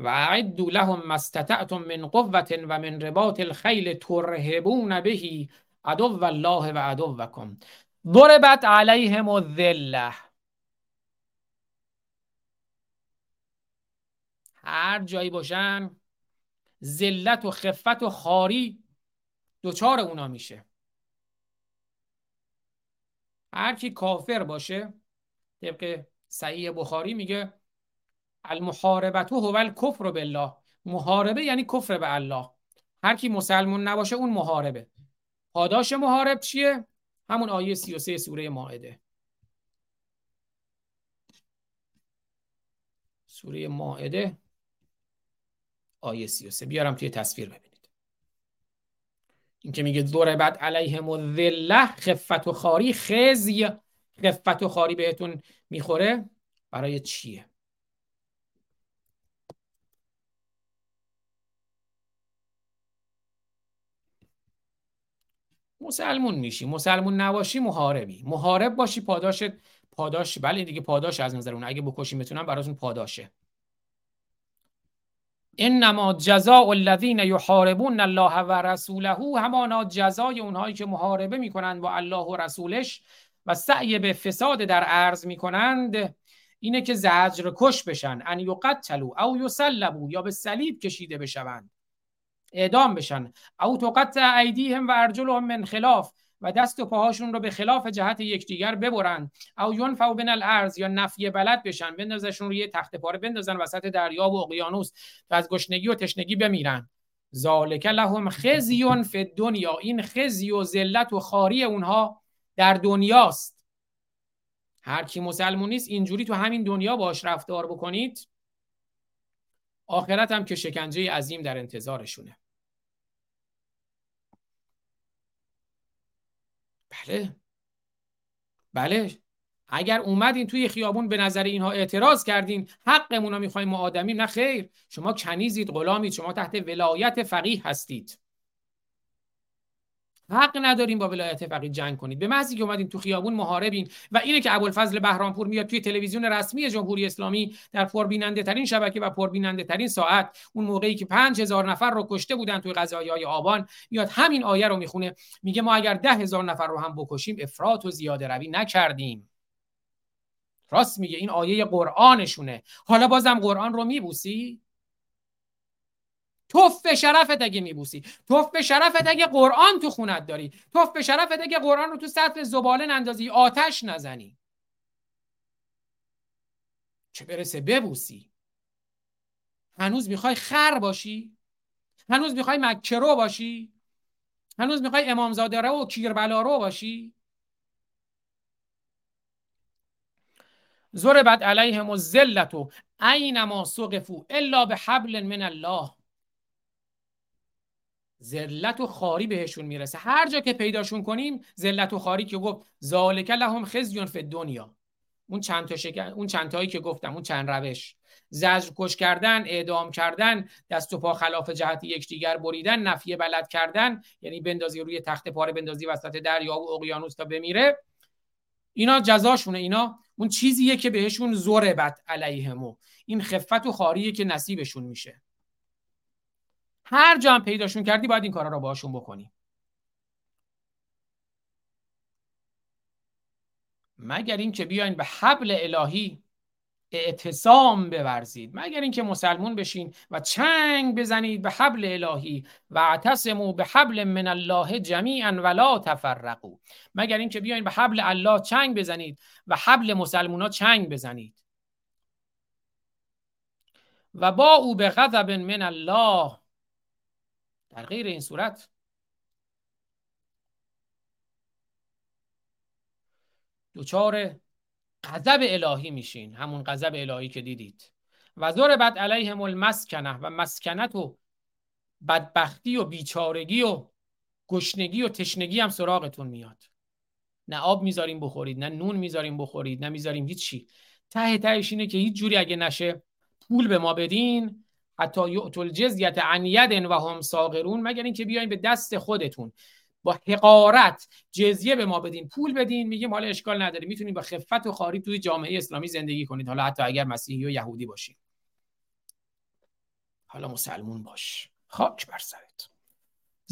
و اعدوا لهم ما استطعتم من قوة و من رباط الخیل ترهبون به. عدو الله و عدوکم ضربت علیهم الذله هر جایی باشن ذلت و خفت و خاری دوچار اونا میشه. هر کی کافر باشه طبق صحیح بخاری میگه المحاربت هو الکفر بالله. محاربه یعنی کفر به الله. هر کی مسلمون نباشه اون محاربه. پاداش محارب چیه؟ همون آیه 33 سوره مائده سوره مائده آیه 33 بیارم توی تصویر ببینید. این که میگه ضربت علیهم الذله خفت و خاری خزی. خفت و خاری بهتون می‌خوره. برای چیه؟ مسلمون میشی مسلمون نباشی محاربی. محارب باشی پاداشت پاداش. بله دیگه پاداش از نظر اون. اگه بکشی می‌تونن براتون پاداشه. انما جزاء الذین یحاربون الله و رسوله همانا جزای اونهایی که محاربه می‌کنند با الله و رسولش و سعی به فساد در ارز می‌کنند اینه که زجر کش بشن. ان یقتلوا او یسلبوا یا به صلیب کشیده بشوند. اعدام بشن. او تقطع ایدیهم و ارجلهم من خلاف و دست و پاهاشون رو به خلاف جهت یکدیگر ببرن او ینفعوا بین الارض یا نفی بلد بشن. بندازشون روی تخت پاره بندازن وسط دریا و اقیانوس و از گشنگی و تشنگی بمیرن. ذالک لهم خزی فی دنیا این خزی و ذلت و خاری اونها در دنیاست. هر کی مسلمون نیست اینجوری تو همین دنیا باش رفتار بکنید. آخرت هم که شکنجه عظیم در انتظارشونه. بله. بله. اگر اومدین توی خیابون به نظر اینها اعتراض کردین حقمون رو می‌خوایم ما آدمیم نه خیر. شما کنیزید غلامید شما تحت ولایت فقیه هستید. حق نداریم با ولایت فقیه جنگ کنید. به محضی که اومدین تو خیابون محاربین و اینه که ابوالفضل بهرامپور میاد توی تلویزیون رسمی جمهوری اسلامی در پربیننده ترین شبکه و پربیننده ترین ساعت اون موقعی که 5000 نفر رو کشته بودن توی های آبان میاد همین آیه رو می‌خونه. میگه ما اگر ده هزار نفر رو هم بکشیم افراط و زیاده روی نکردیم. راست میگه این آیه قرآنشونه. حالا بازم قرآن رو میبوسی؟ توف به شرفت اگه میبوسی. توف به شرفت اگه قرآن تو خونت داری. توف به شرفت اگه قرآن رو تو سطح زباله نندازی آتش نزنی. چه برسه ببوسی. هنوز می‌خوای خر باشی؟ هنوز می‌خوای مکرو باشی؟ هنوز می‌خوای امامزاده رو و کیربلا رو باشی؟ ضربت علیهم الذلت اینما سقفو الا به حبل من الله. ذلت و خاری بهشون می‌رسه. هر جا که پیداشون کنیم ذلت و خاری که گفت ذالک لهم خزیون فی دنیا اون چند تا شکن... اون چند تایی که گفتم اون چند روش. زجر کش کردن اعدام کردن دست و پا خلاف جهت یکدیگر بریدن نفیه بلد کردن یعنی بندازی روی تخت پاره بندازی وسط دریا و اقیانوس تا بمیره. اینا جزاشونه اینا. اون چیزیه که بهشون ضربت علیهمو. این خفت و خاریه که نصیبشون میشه. هر جا هم پیداشون کردی باید این کارا رو باشون بکنی. مگر اینکه بیاین به حبل الهی اعتصام بورزید. مگر اینکه مسلمون بشین و چنگ بزنید به حبل الهی و اعتصموا به حبل من الله جمیعا ولا تفرقوا. مگر اینکه بیاین به حبل الله چنگ بزنید و حبل مسلمونا چنگ بزنید. و با او به غضب من الله در غیر این صورت. دوچار غضب الهی میشین همون غضب الهی که دیدید. و بعد علیهم المسکنه و مسکنت و بدبختی و بیچارگی و گشنگی و تشنگی هم سراغتون میاد. نه آب می‌ذاریم بخورید نه نون می‌ذاریم بخورید نه می‌ذاریم هیچی. ته تهش اینه که هیچ جوری اگه نشه پول به ما بدین حتی یعطل جزیت عن و هم ساغرون مگر اینکه بیاین به دست خودتون. با حقارت جزیه به ما بدین پول بدین. میگیم حالا اشکال نداره. می‌تونید با خفت و خاری توی جامعه اسلامی زندگی کنید. حالا حتی اگر مسیحی و یهودی باشید حالا مسلمون باش. خاک بر سرت.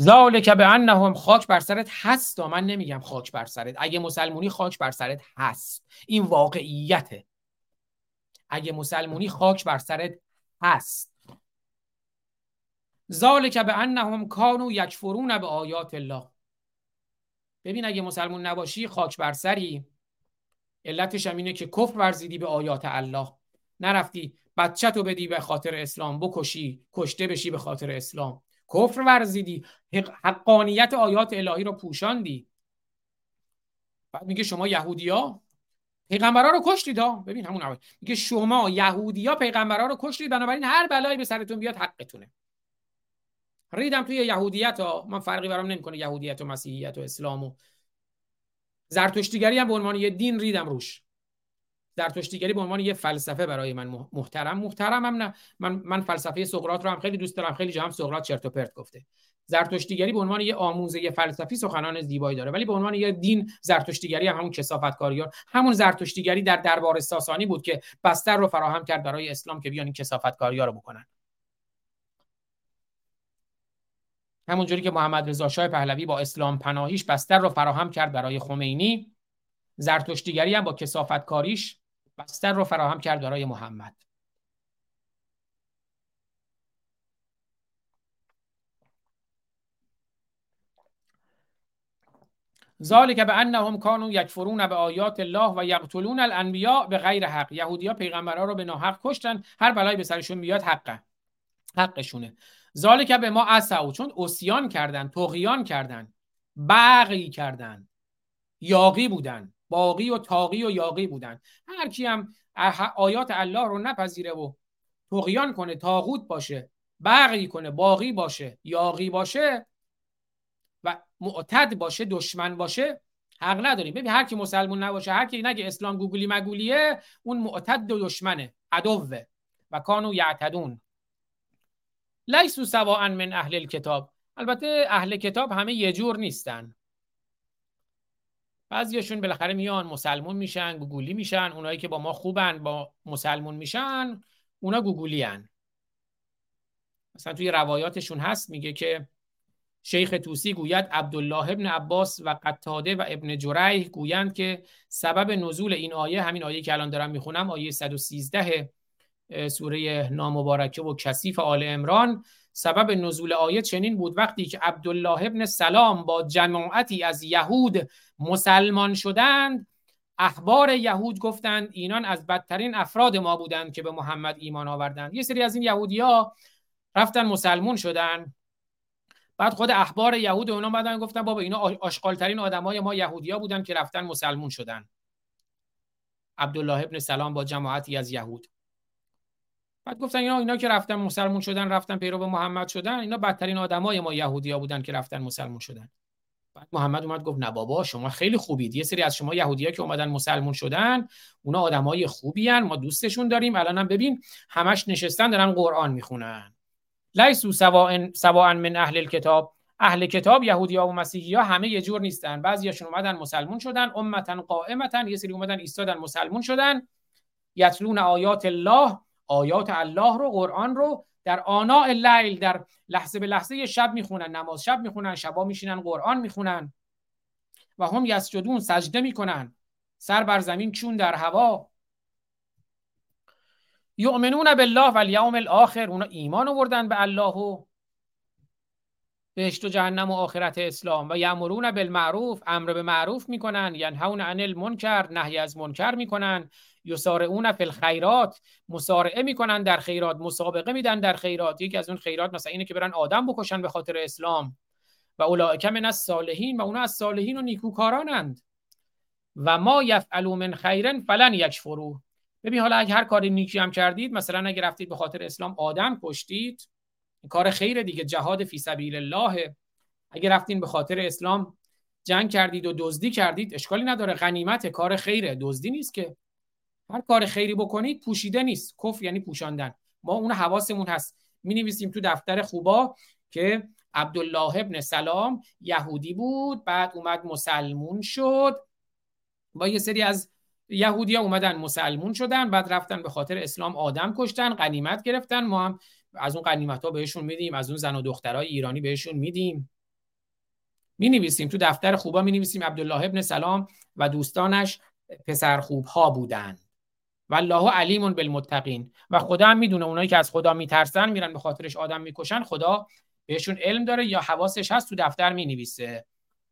ذالک به انهم خاک بر سرت هست. من نمیگم خاک بر سرت. اگه مسلمونی خاک بر سرت هست. این واقعیته. اگه مسلمونی خاک بر سرت هست. ذالک به انهم کانوا یکفرون به آیات الله. ببین اگه مسلمون نباشی خاک بر سری. علتش هم اینه که کفر ورزیدی به آیات الله. نرفتی بچه تو بدی به خاطر اسلام بکشی کشته بشی به خاطر اسلام. کفر ورزیدی. حقانیت آیات الهی رو پوشاندی. بعد میگه شما یهودیا؟ پیغمبرا رو کشتید ها ببین همون اول. میگه شما یهودیا پیغمبرا رو کشتید بنابراین هر بلایی به سرتون بیاد حقتونه. ریدم توی یهودیت ها. من فرقی برام نمی‌کنه یهودیت و مسیحیت و اسلام و زرتشتیگری هم به عنوان یه دین ریدم روش. زرتشتیگری به عنوان یه فلسفه برای من محترم. محترمم نه. من من فلسفه سقراط رو هم خیلی دوست دارم. خیلی جا سقراط چرت و پرت گفته. زرتشتیگری به عنوان یه آموزه فلسفی سخنان زیبایی داره. ولی به عنوان یه دین زرتشتیگری هم همون کسافتکاریان همون زرتشتیگری در دربار ساسانی بود که بستر رو فراهم کرد برای اسلام که بیان این کسافتکاری‌ها رو بکنن. همونجوری که محمد رضا شاه پهلوی با اسلام پناهیش بستر رو فراهم کرد برای خمینی زرتشتیگری هم با کسافتکاریش بستر رو فراهم کرد برای محمد. ذالک به انهم کانوا یکفرون به آیات الله و یقتلون الانبیاء به غیر حق. یهودیا پیغمبرها رو به ناحق کشتن هر بلایی به سرشون بیاد حقه. حقشونه. ذالک به ما اسعو چون اسیان کردن تغیان کردن بغی کردن یاقی بودن باقی و تاقی و یاقی بودن. هر کی هم آیات الله رو نپذیره و تقیان کنه تاغوت باشه بقی کنه باقی باشه یاقی باشه و معتد باشه دشمن باشه حق نداریم. ببین هر کی مسلمون نباشه هر کی نگه اسلام گوگلی مگولیه اون معتد و دشمنه عدوه و کانو یعتدون. لیسو سواء من اهل الکتاب البته اهل کتاب همه یه جور نیستن بعضیاشون بالاخره میان مسلمون میشن گوگولی میشن اونایی که با ما خوبن با مسلمون میشن اونا گوگولی هن. مثلا توی روایاتشون هست میگه که شیخ توسی گوید عبدالله ابن عباس و قطاده و ابن جریح گویند که سبب نزول این آیه همین آیه که الان دارم می‌خونم آیه 113 سوره نامبارکه و کثیف آل امران سبب نزول آیه چنین بود وقتی که عبدالله ابن سلام با جماعتی از یهود مسلمان شدند اخبار یهود گفتند اینان از بدترین افراد ما بودند که به محمد ایمان آوردند. یه سری از این یهودی رفتن مسلمون شدن. بعد خود اخبار یهود اونا بعدن گفتن بابا اینا آشغالترین آدمای ما یهودیا بودن که رفتن مسلمون شدن. عبدالله ابن سلام با جماعتی از یهود. بعد گفتن اینا اینا که رفتن مسلمون شدن رفتن پیرو محمد شدن اینا بدترین آدمای ما یهودیا بودن که رفتن مسلمون شدن. بعد محمد اومد گفت نه بابا شما خیلی خوبید. یه سری از شما یهودیا که اومدن مسلمون شدن اونا آدمای خوبی هن. ما دوستشون داریم. الانم ببین همش نشستن دارن قرآن می‌خونن. لیسو سواء سواء من اهل الكتاب اهل کتاب یهودی ها و مسیحی ها همه یه جور نیستن. بعضیاشون اومدن مسلمون شدن امتا قائمتا یه سری اومدن ایستادن مسلمون شدن. یتلون آیات الله آیات الله رو قرآن رو در آناء اللیل در لحظه به لحظه شب می‌خونن نماز شب می‌خونن شبا میشینن قرآن می‌خونن و هم یسجدون سجده می‌کنن. سر بر زمین چون در هوا. یؤمنون بالله و الیوم الاخر اونا ایمان آوردن به الله و بهشت و جهنم و آخرت اسلام. و یامرون بالمعروف امر به معروف می‌کنن ینهون عن المنکر نهی از منکر می‌کنن. یسارعون فی الخیرات مسارعه می‌کنن در خیرات مسابقه میدن در خیرات. یکی از اون خیرات مثلا اینه که برن آدم بکشن به خاطر اسلام. و اولئک من از صالحین و اونا از صالحین و نیکوکارانند. و ما یفعلوا من خیرن فلن یکفروا. ببین حالا اگه هر کاری نیکی هم کردید مثلا اگه رفتید به خاطر اسلام آدم کشتید کار خیر دیگه جهاد فی سبیل الله. اگه رفتین به خاطر اسلام جنگ کردید و دزدی کردید اشکالی نداره غنیمت کار خیره. دزدی نیست که هر کار خیری بکنید پوشیده نیست. کف یعنی پوشاندن. ما اون حواسمون هست. می نویسیم تو دفتر خوبا که عبدالله ابن سلام یهودی بود بعد اومد مسلمون شد. با یه سری از یهودی ها اومدن مسلمون شدن بعد رفتن به خاطر اسلام آدم کشتن غنیمت گرفتن. ما هم از اون غنیمت ها بهشون میدیم از اون زن و دخترای ایرانی بهشون میدیم. می نویسیم تو دفتر خوبا می نویسیم عبدالله ابن سلام و دوستانش پسر خوب ها بودن والله علیمون بالمتقین. و خدا هم می‌دونه اونایی که از خدا میترسن میرن به خاطرش آدم می‌کشن خدا بهشون علم داره یا حواسش هست تو دفتر می نویسه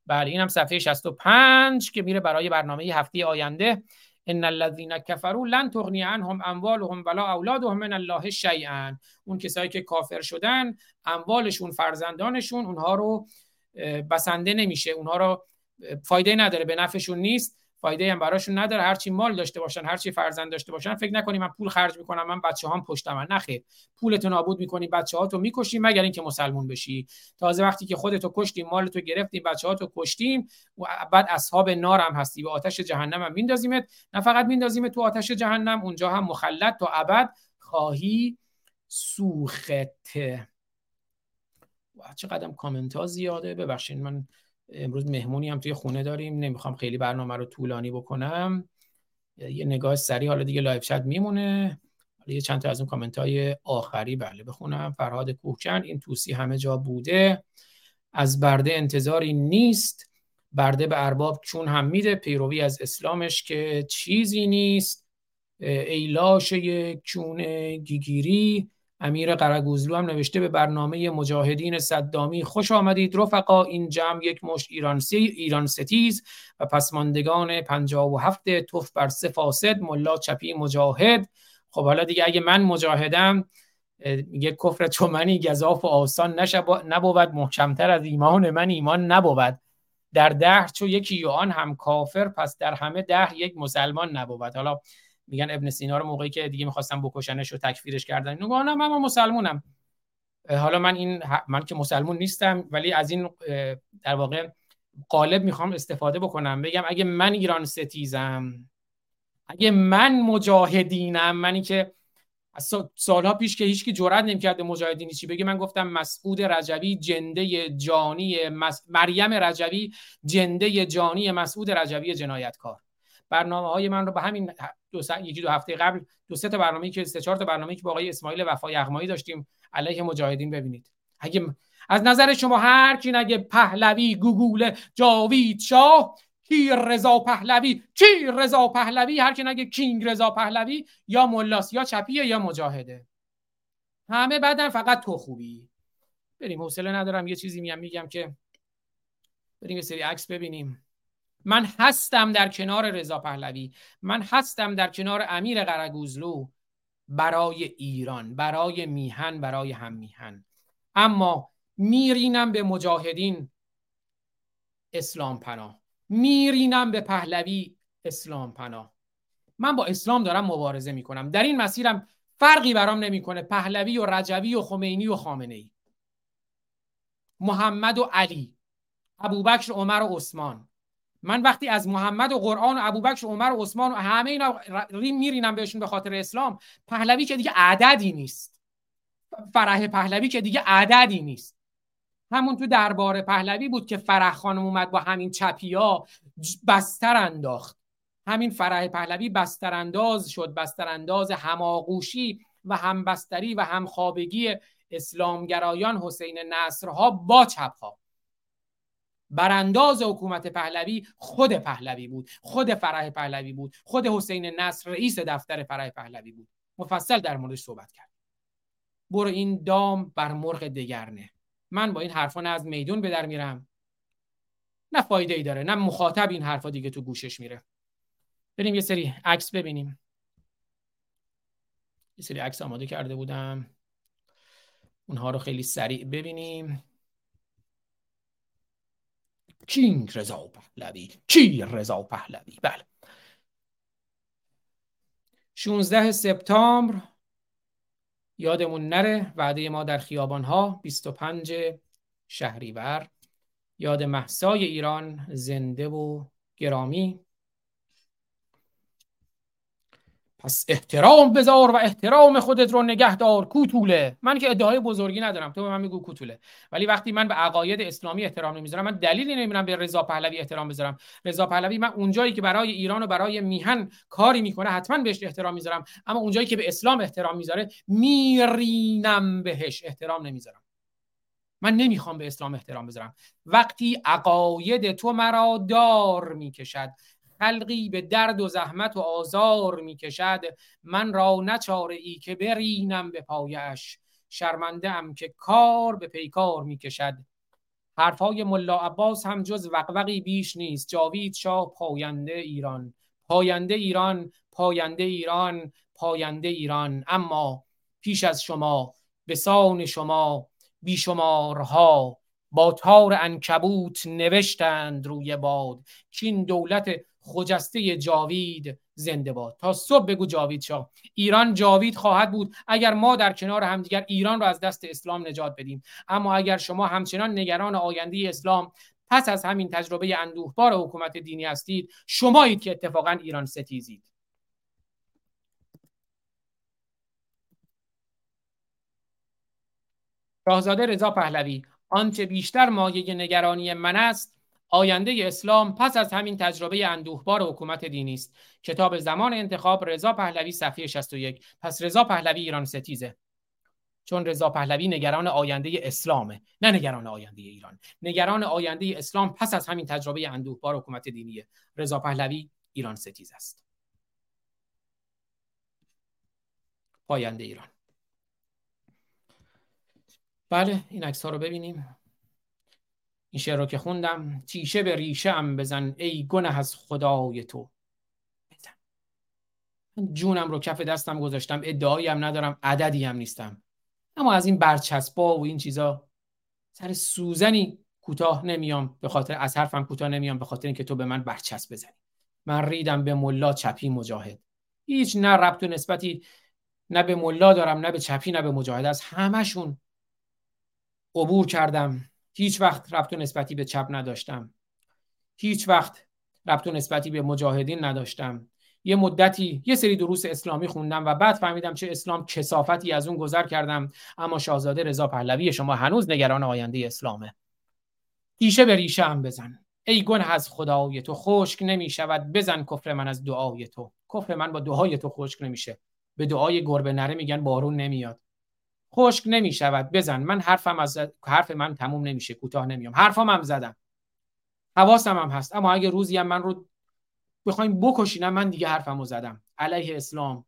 بله اینم صفحه 65 که میره برای برنامه هفته آینده. ان الذين كفروا لن تغني عنهم اموالهم ولا اولادهم من الله شيئا اون کسایی که کافر شدن اموالشون فرزندانشون اونها رو بسنده نمیشه. اونها رو فایده نداره به نفعشون نیست. فایده هم براشون نداره. هرچی مال داشته باشن هرچی فرزند داشته باشن فکر نکنی من پول خرج می‌کنم من بچه هم پشتم نه پولتو نابود می‌کنی بچه ها تو می‌کشی مگر اینکه مسلمون بشی. تازه وقتی که خودتو کشتیم مالتو گرفتیم بچه ها تو کشتیم و بعد اصحاب نار هم هستی. و آتش جهنم هم میندازیمت. نه فقط میندازیمت تو آتش جهنم. اونجا هم مخلد تا ابد خواهی سوخته. چقدر کامنت ها زیاده. ببخشید من امروز مهمونی هم توی خونه داریم. نمی‌خوام خیلی برنامه رو طولانی بکنم. یه نگاه سریع حالا دیگه لایف چت میمونه. حالا یه چند تا از اون کامنت های آخری بله بخونم. فرهاد کوهچند این توسی همه جا بوده. از برده انتظاری نیست. برده به ارباب چون هم میده. پیروی از اسلامش که چیزی نیست. ایلاش یک چون گیگیری. امیر قرگوزلو هم نوشته به برنامه مجاهدین صدامی خوش آمدید رفقا این جمع یک مشت ایران, سی ایران ستیز و پسماندگان پنجاب و هفته توف بر سه فاسد ملا چپی مجاهد. خب حالا دیگه اگه من مجاهدم میگه کفر چمنی گذاف و آسان نبود محکمتر از ایمان من ایمان نبود. در دهر چو یکی آن هم کافر پس در همه دهر یک مسلمان نبود. حالا میگن ابن سینا رو موقعی که دیگه می‌خواستم بکشنش و تکفیرش کردن. اینو نه من مسلمونم. حالا من این من که مسلمون نیستم ولی از این در واقع قالب می‌خوام استفاده بکنم. بگم اگه من ایران ستیزم اگه من مجاهدینم منی که سالها پیش که هیچکی جرئت نمی‌کرد مجاهدینی چی بگه من گفتم مسعود رجوی جنده جانی مریم رجوی جنده جانی مسعود رجوی جنایتکار. برنامه های من رو به همین دو س... یکی دو هفته قبل دو سه تا برنامه‌ای که سه چهار تا برنامه‌ای که با آقای اسماعیل وفای یغمایی داشتیم. علیه مجاهدین ببینید. اگه از نظر شما هر کی نگه پهلوی گوگول جاوید شاه کی رضا پهلوی؟ کی رضا پهلوی؟ هر کی نگه کینگ رضا پهلوی یا ملاس یا چپیه یا مجاهده. همه بعدن فقط تو خوبی. بریم حوصله ندارم. یه چیزی میام میگم که بریم یه سری عکس ببینیم. من هستم در کنار رضا پهلوی. من هستم در کنار امیر قرگوزلو برای ایران برای میهن برای هم میهن اما میرینم به مجاهدین اسلام پناه. میرینم به پهلوی اسلام پناه. من با اسلام دارم مبارزه می‌کنم. در این مسیرم فرقی برام نمی‌کنه. پهلوی و رجوی و خمینی و خامنه ای محمد و علی ابوبکر عمر و عثمان. من وقتی از محمد و قرآن و ابوبکر و عمر و عثمان و همه اینا میرینم بهشون به خاطر اسلام پهلوی که دیگه عددی نیست. فرح پهلوی که دیگه عددی نیست. همون تو دربار پهلوی بود که فرح خانم اومد با همین چپیا بستر انداخت. همین فرح پهلوی بستر انداز شد بستر انداز هماغوشی و همبستری و همخوابگی اسلامگرایان حسین نصرها با چپها. برانداز حکومت پهلوی خود پهلوی بود خود فرح پهلوی بود خود حسین نصر رئیس دفتر فرح پهلوی بود. مفصل در موردش صحبت کرد برو این دام بر مرغ دگرنه. من با این حرفا نه از میدون به در میرم نه فایده ای داره نه مخاطب این حرفا دیگه تو گوشش میره. بریم یه سری عکس ببینیم. یه سری عکس آماده کرده بودم. اونها رو خیلی سریع ببینیم. کینگ رضا پهلوی کی رضا پهلوی بله 16 سپتامبر. یادمون نره وعده ما در خیابان ها 25 شهریور. یاد محسای ایران زنده و گرامی. پس احترام بذار و احترام خودت رو نگه دار کوتوله. من که ادعای بزرگی ندارم. تو به من میگو کوتوله. ولی وقتی من به عقاید اسلامی احترام نمی‌ذارم من دلیلی نمی‌بینم به رضا پهلوی احترام بذارم. رضا پهلوی من اونجایی که برای ایران و برای میهن کاری می‌کنه حتما بهش احترام می‌ذارم. اما اونجایی که به اسلام احترام می‌ذاره میرینم بهش احترام نمی‌ذارم. من نمی‌خوام به اسلام احترام بذارم. وقتی عقاید تو مرا دار می‌کشد خلقی به درد و زحمت و آزار می کشد من را نچاره ای که برینم به پایش. شرمنده ام که کار به پیکار می کشد حرفای ملا عباس هم جز وقوقی بیش نیست. جاوید شاه پاینده ایران. پاینده ایران پاینده ایران پاینده ایران. اما پیش از شما به سان شما بیشمارها با تار انکبوت نوشتند روی باد. این دولت خجسته جاوید زنده باد. تا صبح بگو جاوید شاه ایران جاوید خواهد بود. اگر ما در کنار همدیگر ایران را از دست اسلام نجات بدیم. اما اگر شما همچنان نگران آینده اسلام پس از همین تجربه اندوهبار حکومت دینی هستید شمایید که اتفاقا ایران ستیزید. شاهزاده رضا پهلوی آنچه بیشتر مایه نگرانی من است آینده اسلام پس از همین تجربه اندوهبار حکومت دینی است. کتاب زمان انتخاب رضا پهلوی صفحه 61 پس رضا پهلوی ایران ستیزه. چون رضا پهلوی نگران آینده اسلامه نه نگران آینده ایران. نگران آینده اسلام پس از همین تجربه اندوهبار حکومت دینیه. رضا پهلوی ایران ستیز است. آینده ایران. بله این عکس ها رو ببینیم. این شعر رو که خوندم تیشه به ریشه ام بزن ای گنه از خدای تو. جونم رو کف دستم گذاشتم ادعایی هم ندارم عددی هم نیستم. اما از این برچسبا و این چیزا سر سوزنی کوتاه نمیام به خاطر از حرفم کوتاه نمیام به خاطر اینکه تو به من برچسب بزنی. من ریدم به ملا چپی مجاهد. هیچ نه ربط و نسبتی نه به ملا دارم نه به چپی نه به مجاهد. از همشون عبور کردم. هیچ وقت ربط و نسبتی به چپ نداشتم. هیچ وقت ربط و نسبتی به مجاهدین نداشتم. یه مدتی یه سری دروس اسلامی خوندم و بعد فهمیدم چه اسلام کسافتی از اون گذر کردم اما شاهزاده رضا پهلوی شما هنوز نگران آینده اسلامه. تیشه به ریشه هم بزن. ای گنه از خدای تو خشک نمی شود بزن کفر من از دعای تو. کفر من با دعای تو خشک نمیشه. به دعای گربه نره میگن بارون نمیاد. خشک نمی شود بزن. من حرفم از حرف من تموم نمیشه. کوتاه نمیام. حرفام هم زدم. حواسم هم هست. اما اگه روزی هم من رو بخوایم بکشینم من دیگه حرفمو زدم. علیه اسلام.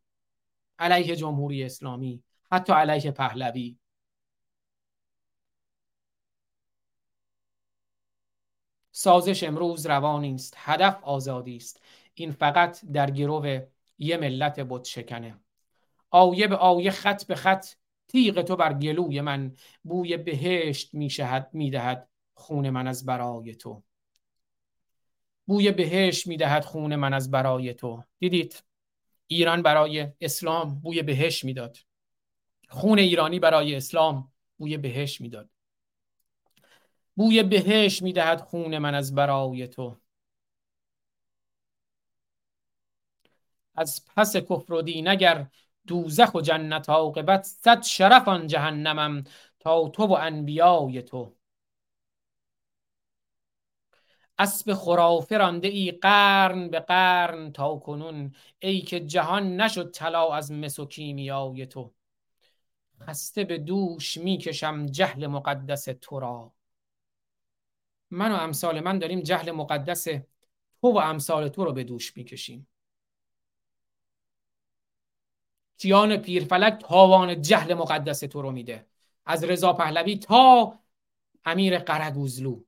علیه جمهوری اسلامی. حتی علیه پهلوی. سازش امروز روانی است. هدف آزادی است. این فقط در گرو یه ملت بت شکنه. آیه به آیه خط به خط تیغ تو بر گلوی من بوی بهشت میشهد می‌دهد خون من از برای تو. بوی بهشت می‌دهد خون من از برای تو. دیدید؟ ایران برای اسلام بوی بهشت می‌داد خون ایرانی برای اسلام بوی بهشت می‌داد بوی بهشت می‌دهد خون من از برای تو. از پس کفر و دین اگر دوزخ و جنت عاقبت صد شرف آن جهنمم تا تو و انبیای تو. اسب خرافه رانده ای قرن به قرن تا کنون ای که جهان نشد طلا از مس و کیمیای تو. خسته به دوش می‌کشم جهل مقدس تو را. من و امثال من داریم جهل مقدس تو و امثال تو رو به دوش می‌کشیم کیان پیرفلک تاوان جهل مقدس تو رو میده. از رضا پهلوی تا امیر قرگوزلو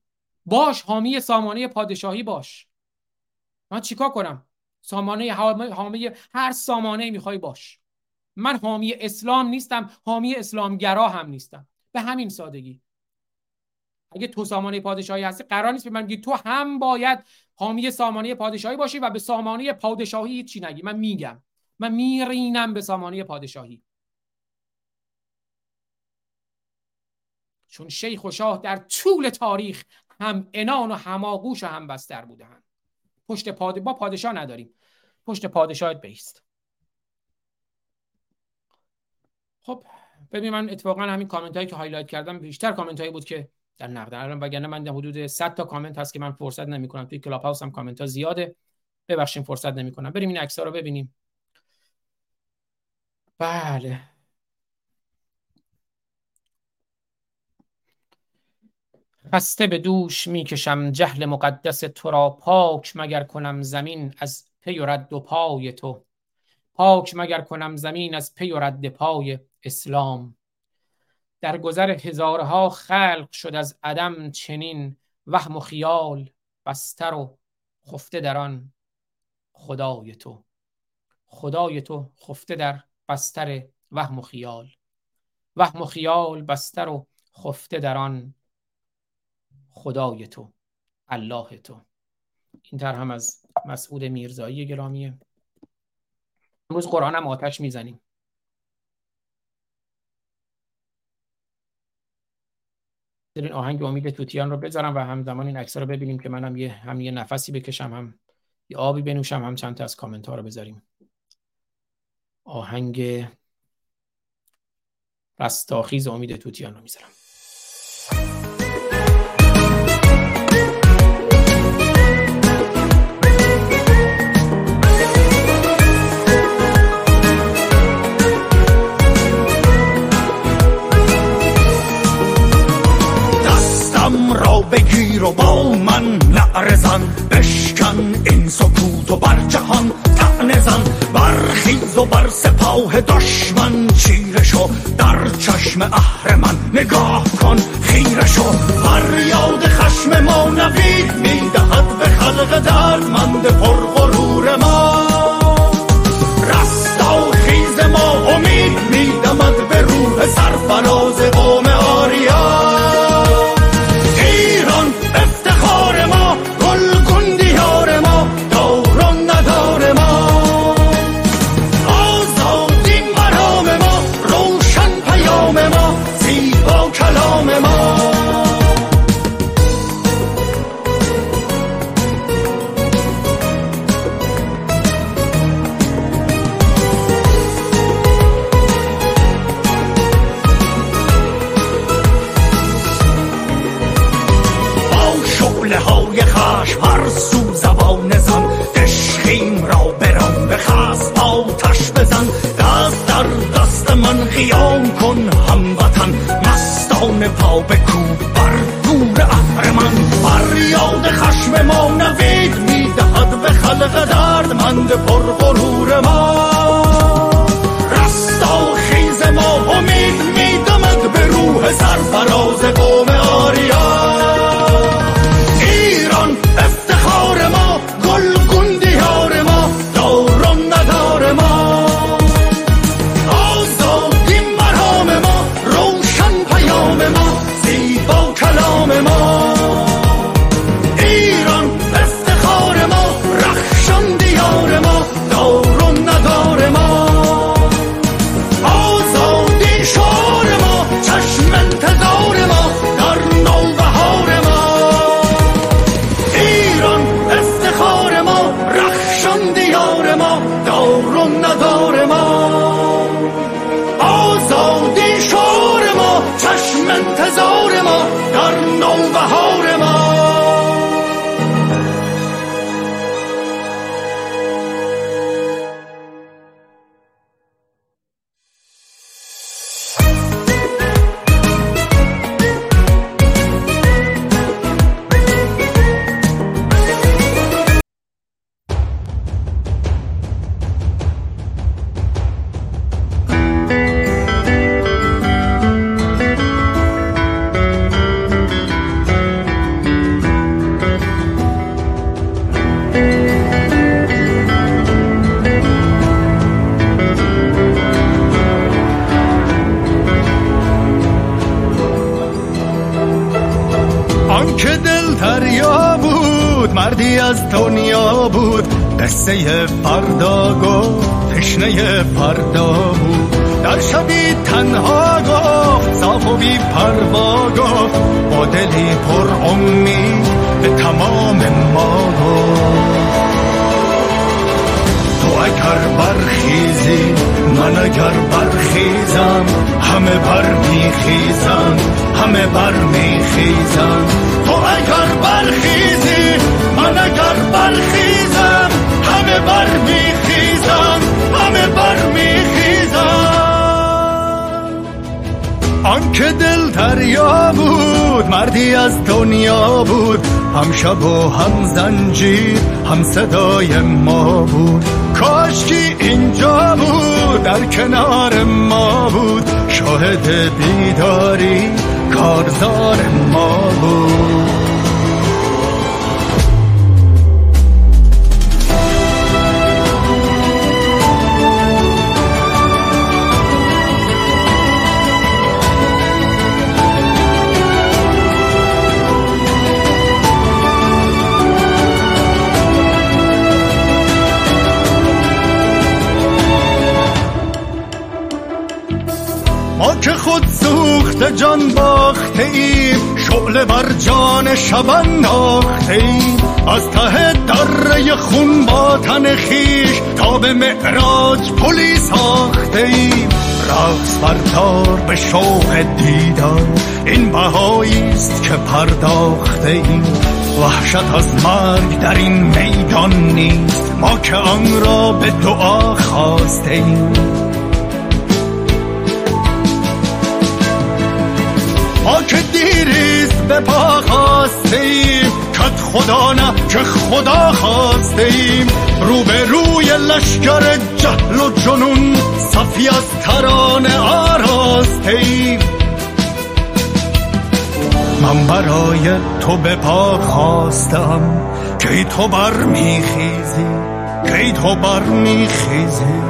باش حامی سامانه پادشاهی باش. من چیکار کنم؟ سامانه حامی هر سامانه می‌خوای باش. من حامی اسلام نیستم حامی اسلامگرا هم نیستم. به همین سادگی. اگه تو سامانه پادشاهی هستی قرار نیست به من تو هم باید حامی سامانه پادشاهی باشی و به سامانه پادشاهی چی نگی. من میگم. من میرینم به سامانه پادشاهی. چون شیخ و شاه در طول تاریخ هم انان و هماغوش و هم بستر بودن پشت پاد... با پادشاه نداریم. پشت پادشاهت بیست خب ببین من اتفاقا همین کامنت هایی که highlight کردم بیشتر کامنت هایی بود که در نقد الان وگرنه من حدود 100 تا کامنت هست که من فرصت نمی کنم توی کلاب هاوس هم کامنت ها زیاده. ببخشید فرصت نمی کنم بریم این عکس رو ببینیم. بله. خسته به دوش می‌کشم جهل مقدس تو را. پاک مگر کنم زمین از پی و رد و پای تو. پاک مگر کنم زمین از پی و رد پای اسلام. در گذر هزارها خلق شد از عدم چنین وهم و خیال بستر و خفته در آن خدای تو. خدای تو خفته در بستر وهم و خیال. وهم و خیال بستر و خفته در آن خدای تو الله تو. این تر هم از مسعود میرزایی گرامیه. امروز قرآن هم آتش می‌زنیم. این آهنگ امید توتیان رو بذارم و همزمان این عکس رو ببینیم که منم یه هم یه نفسی بکشم هم یه آبی بنوشم هم چند تا از کامنت ها رو بذاریم. آهنگ رستاخیز امید توتیان رو می‌ذارم. بگیر و با من نعرزن بشکن این سکوت و بر جهان تعنزن زن. برخیز و بر سپاه دشمن چیره شو در چشم اهرمن نگاه کن خیره شو فریاد خشم ما نوید می‌دهد به خلق دردمند پرغرور ما رستا خیز ما امید میدمد به روح سرفراز قوم خلق دردمند پر غرور است که پرداخته ایم. وحشت از مرگ در این میدان نیست. ما که آن را به دعا خواسته ایم. ما که دیریز به پا خواستیم کت خدا نه که خدا خواستیم رو به روی لشکر جهل و جنون. صفی از ترانه آراستیم من برای تو به پا خواستم. که تو بر میخیزی که تو بر میخیزی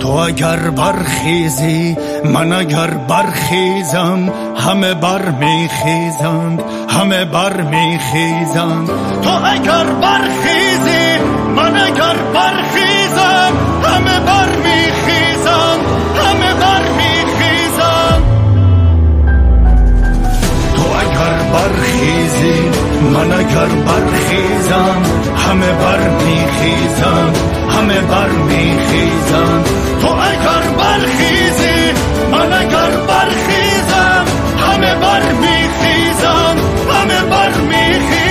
تو اگر برخیزی من اگر برخیزم همه بر میخیزند همه بر میخیزند تو اگر برخیزی من اگر برخیزم همه بر میخیزند برخیزی. من اگر برخیزم همه بر میخیزند همه بر میخیزند تو اگر برخیزی من اگر برخیزم همه بر میخیزم همه بر میخیزم.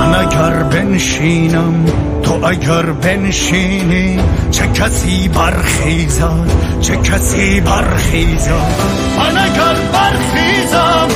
من اگر بنشینم تو اگر بنشینی چه کسی برخیزد چه کسی برخیزد. من اگر برخیزم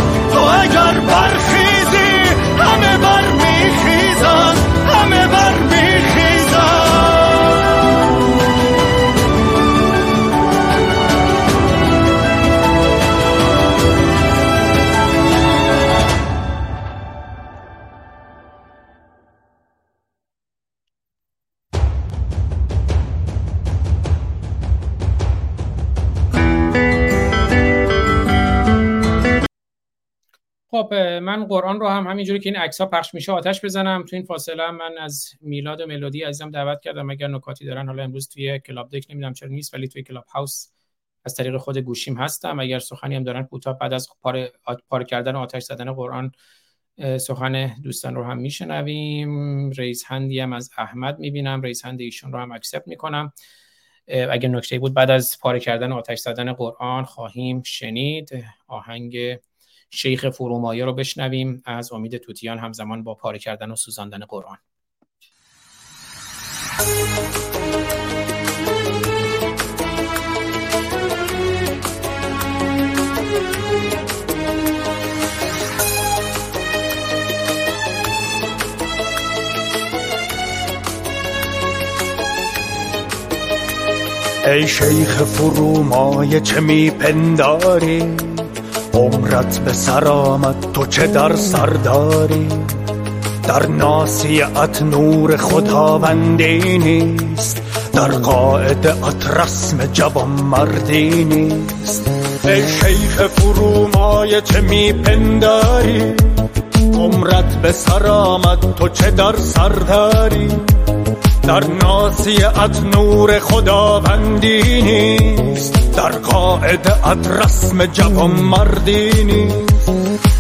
من قرآن رو هم همینجوری که این عکس ها پخش میشه آتش بزنم. تو این فاصله من از میلاد و ملودی عزیزم دعوت کردم. اگر نکاتی دارن حالا امروز توی Clubdeck نمی‌دونم چرا نیست ولی توی کلاب هاوس از طریق خود گوشیم هستم. اگر سخنی هم دارن کوتاه بعد از پار, پار کردن و آتش زدن قرآن سخن دوستان رو هم میشنویم. رئیس هندی هم از احمد می‌بینم. رئیس هندی ایشون رو هم accept می‌کنم. اگر نکته بود بعد از پاره کردن آتش زدن قرآن خواهیم شنید. آهنگ شیخ فرومایه رو بشنویم. از امید توتیان همزمان با پاره کردن و سوزاندن قرآن. ای شیخ فرومایه چه میپنداری؟ عمرت به سر آمد تو چه در سر داری در ناسیت نور خداوندی نیست در قاعدت رسم جوان مردی نیست ای شیخ فرومایه چه میپنداری عمرت به سر آمد تو چه در سر داری در ناسیت نور خداوندی نیست در قاعدت رسم جوان مردی نیست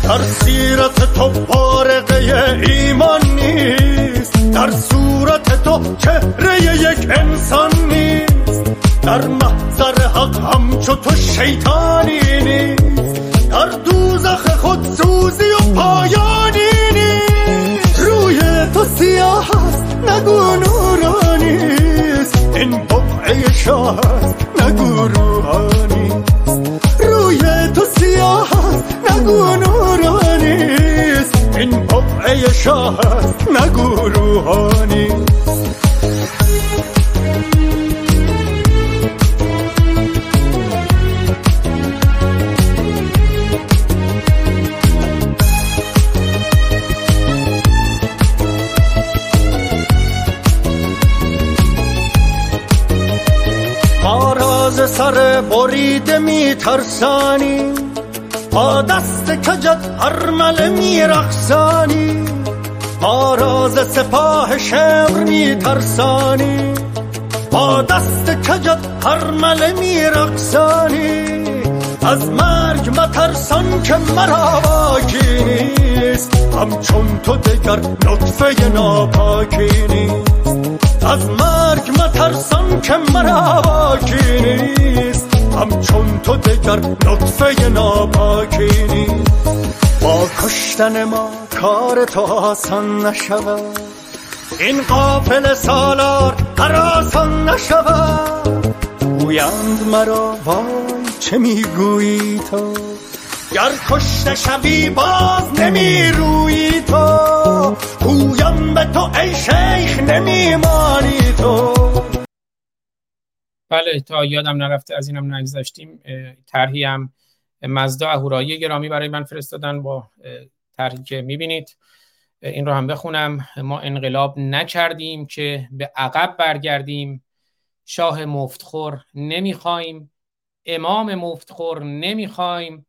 در سیرت تو بارقه ایمان نیست در صورت تو چهره یک انسان نیست در محضر حق همچو تو شیطانی نیست در دوزخ خود سوزی و پایانی سیاه است نگو نورانیست این بقعه شاه است نگو روحانیست روی تو سیاه است نگو نورانیست این بقعه شاه است نگو روحانیست سر بریده میترسانی با دست کجت هرمله میرخسانی با راز سپاه شمر میترسانی با دست کجت هرمله میرخسانی از مرگ مترسان که مرا باکی نیست همچون تو دگر نطفه ناپاکی نیست. از مرگ مترسان که مرا باکی نیست. همچون تو دگر نطفه ناپاکی نیست. با کشتن ما کار تو آسان نشود. این قافل سالار هر نشود. گویند مرا وای چه می‌گویی تو؟ گر کشته شوی باز نمیرویی تو گویم به تو ای شیخ نمیمانی تو. بله تا یادم نرفته از اینم نگذاشتیم طرحی هم مزدا اهورایی گرامی برای من فرستادن. با طرحی که می‌بینید این رو هم بخونم. ما انقلاب نکردیم که به عقب برگردیم. شاه مفتخور نمی‌خوایم. امام مفتخور نمی‌خوایم.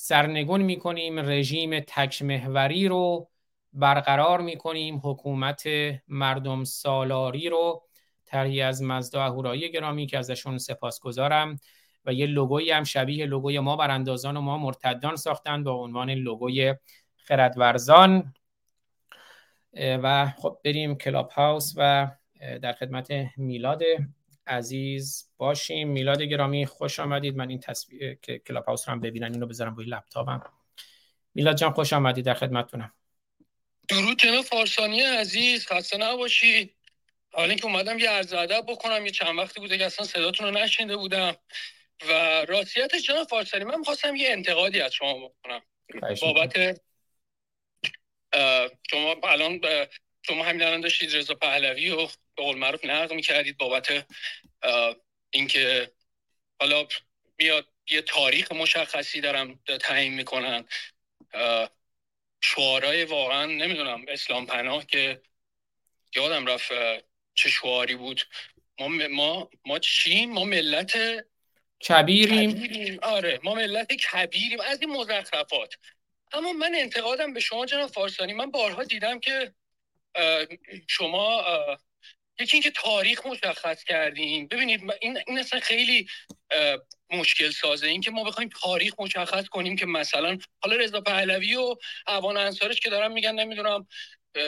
سرنگون می‌کنیم رژیم تکمهوری رو برقرار می‌کنیم حکومت مردم سالاری رو طرحی از مزدا اهورایی گرامی که ازشون سپاسگزارم و یه لوگویی هم شبیه لوگوی ما براندازان و ما مرتدان ساختن با عنوان لوگوی خردورزان. و خب بریم کلاب هاوس و در خدمت میلاد عزیز باشیم. میلاد گرامی خوش آمدید. من این تصویر که کلاب هاوس رو هم ببینن اینو بذارم روی لپتاپم. میلاد جان خوش آمدید در خدمتتونم. درود جناب فارسانی عزیز. خسته نباشید. حالا اینکه اومدم یه عرض ادب بکنم یه چند وقتی بوده که اصلا صداتون رو نشینده بودم. و راستیت جناب فارسانی من می‌خواستم یه انتقادی از شما بکنم. بابت شما الان شما همین الان داشتید رضا پهلوی و به قول معروف نقد می‌کردید بابت اینکه حالا میاد یه تاریخ مشخصی دارم تعیین می‌کنن. شعارهای واقعا نمی‌دونم اسلام پناه که یادم رفت چه شعاری بود. ما ما ما چیم؟ ما ملت کبیریم. آره ما ملت کبیریم. از این مزخرفات. اما من انتقادم به شما جناب فارسانی. من بارها دیدم که شما یکی اینکه تاریخ مشخص کردیم. ببینید این این اصلا خیلی مشکل سازه. این که ما بخوایم تاریخ مشخص کنیم که مثلا حالا رضا پهلوی و اوان انصارش که دارن میگن نمی‌دونم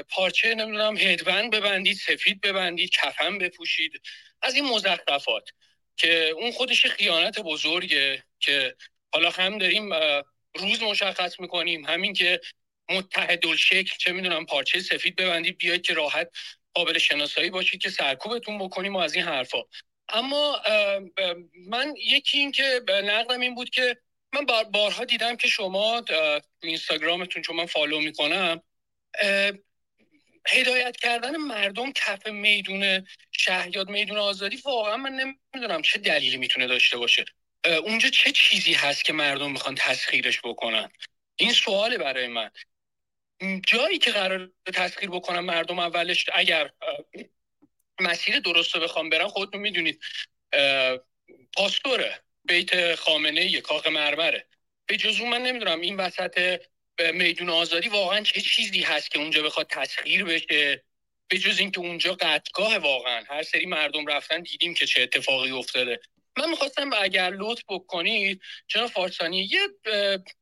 پارچه نمی‌دونم هدبند ببندید سفید ببندید کفن بپوشید. از این مزخرفات که اون خودش خیانت بزرگه که حالا هم داریم روز مشخص می‌کنیم. همین که متحد شکل چه می‌دونم پارچه سفید ببندید بیاید که راحت قابل شناسایی باشید که سرکوبتون بکنیم و از این حرفا. اما من یکی این که نقدم این بود که من بارها دیدم که شما تو اینستاگرامتون چون من فالو می‌کنم هدایت کردن مردم کف میدون شهیاد میدون آزادی واقعا من نمی‌دونم چه دلیلی می‌تونه داشته باشه. اونجا چه چیزی هست که مردم می‌خوان تسخیرش بکنن؟ این سواله برای من. جایی که قرار تسخیر بکنم مردم اولش اگر مسیر درست رو بخوام برن خودتون می‌دونید پاستوره بیت خامنه یه کاخ مرمره. به جزو من نمی‌دونم این وسط میدون آزادی واقعا چه چیزی هست که اونجا بخواد تسخیر بشه؟ به جز اینکه اونجا قطگاه واقعا هر سری مردم رفتن دیدیم که چه اتفاقی افتاده. من می‌خواستم اگر لطف بکنید جناب فارسانی یه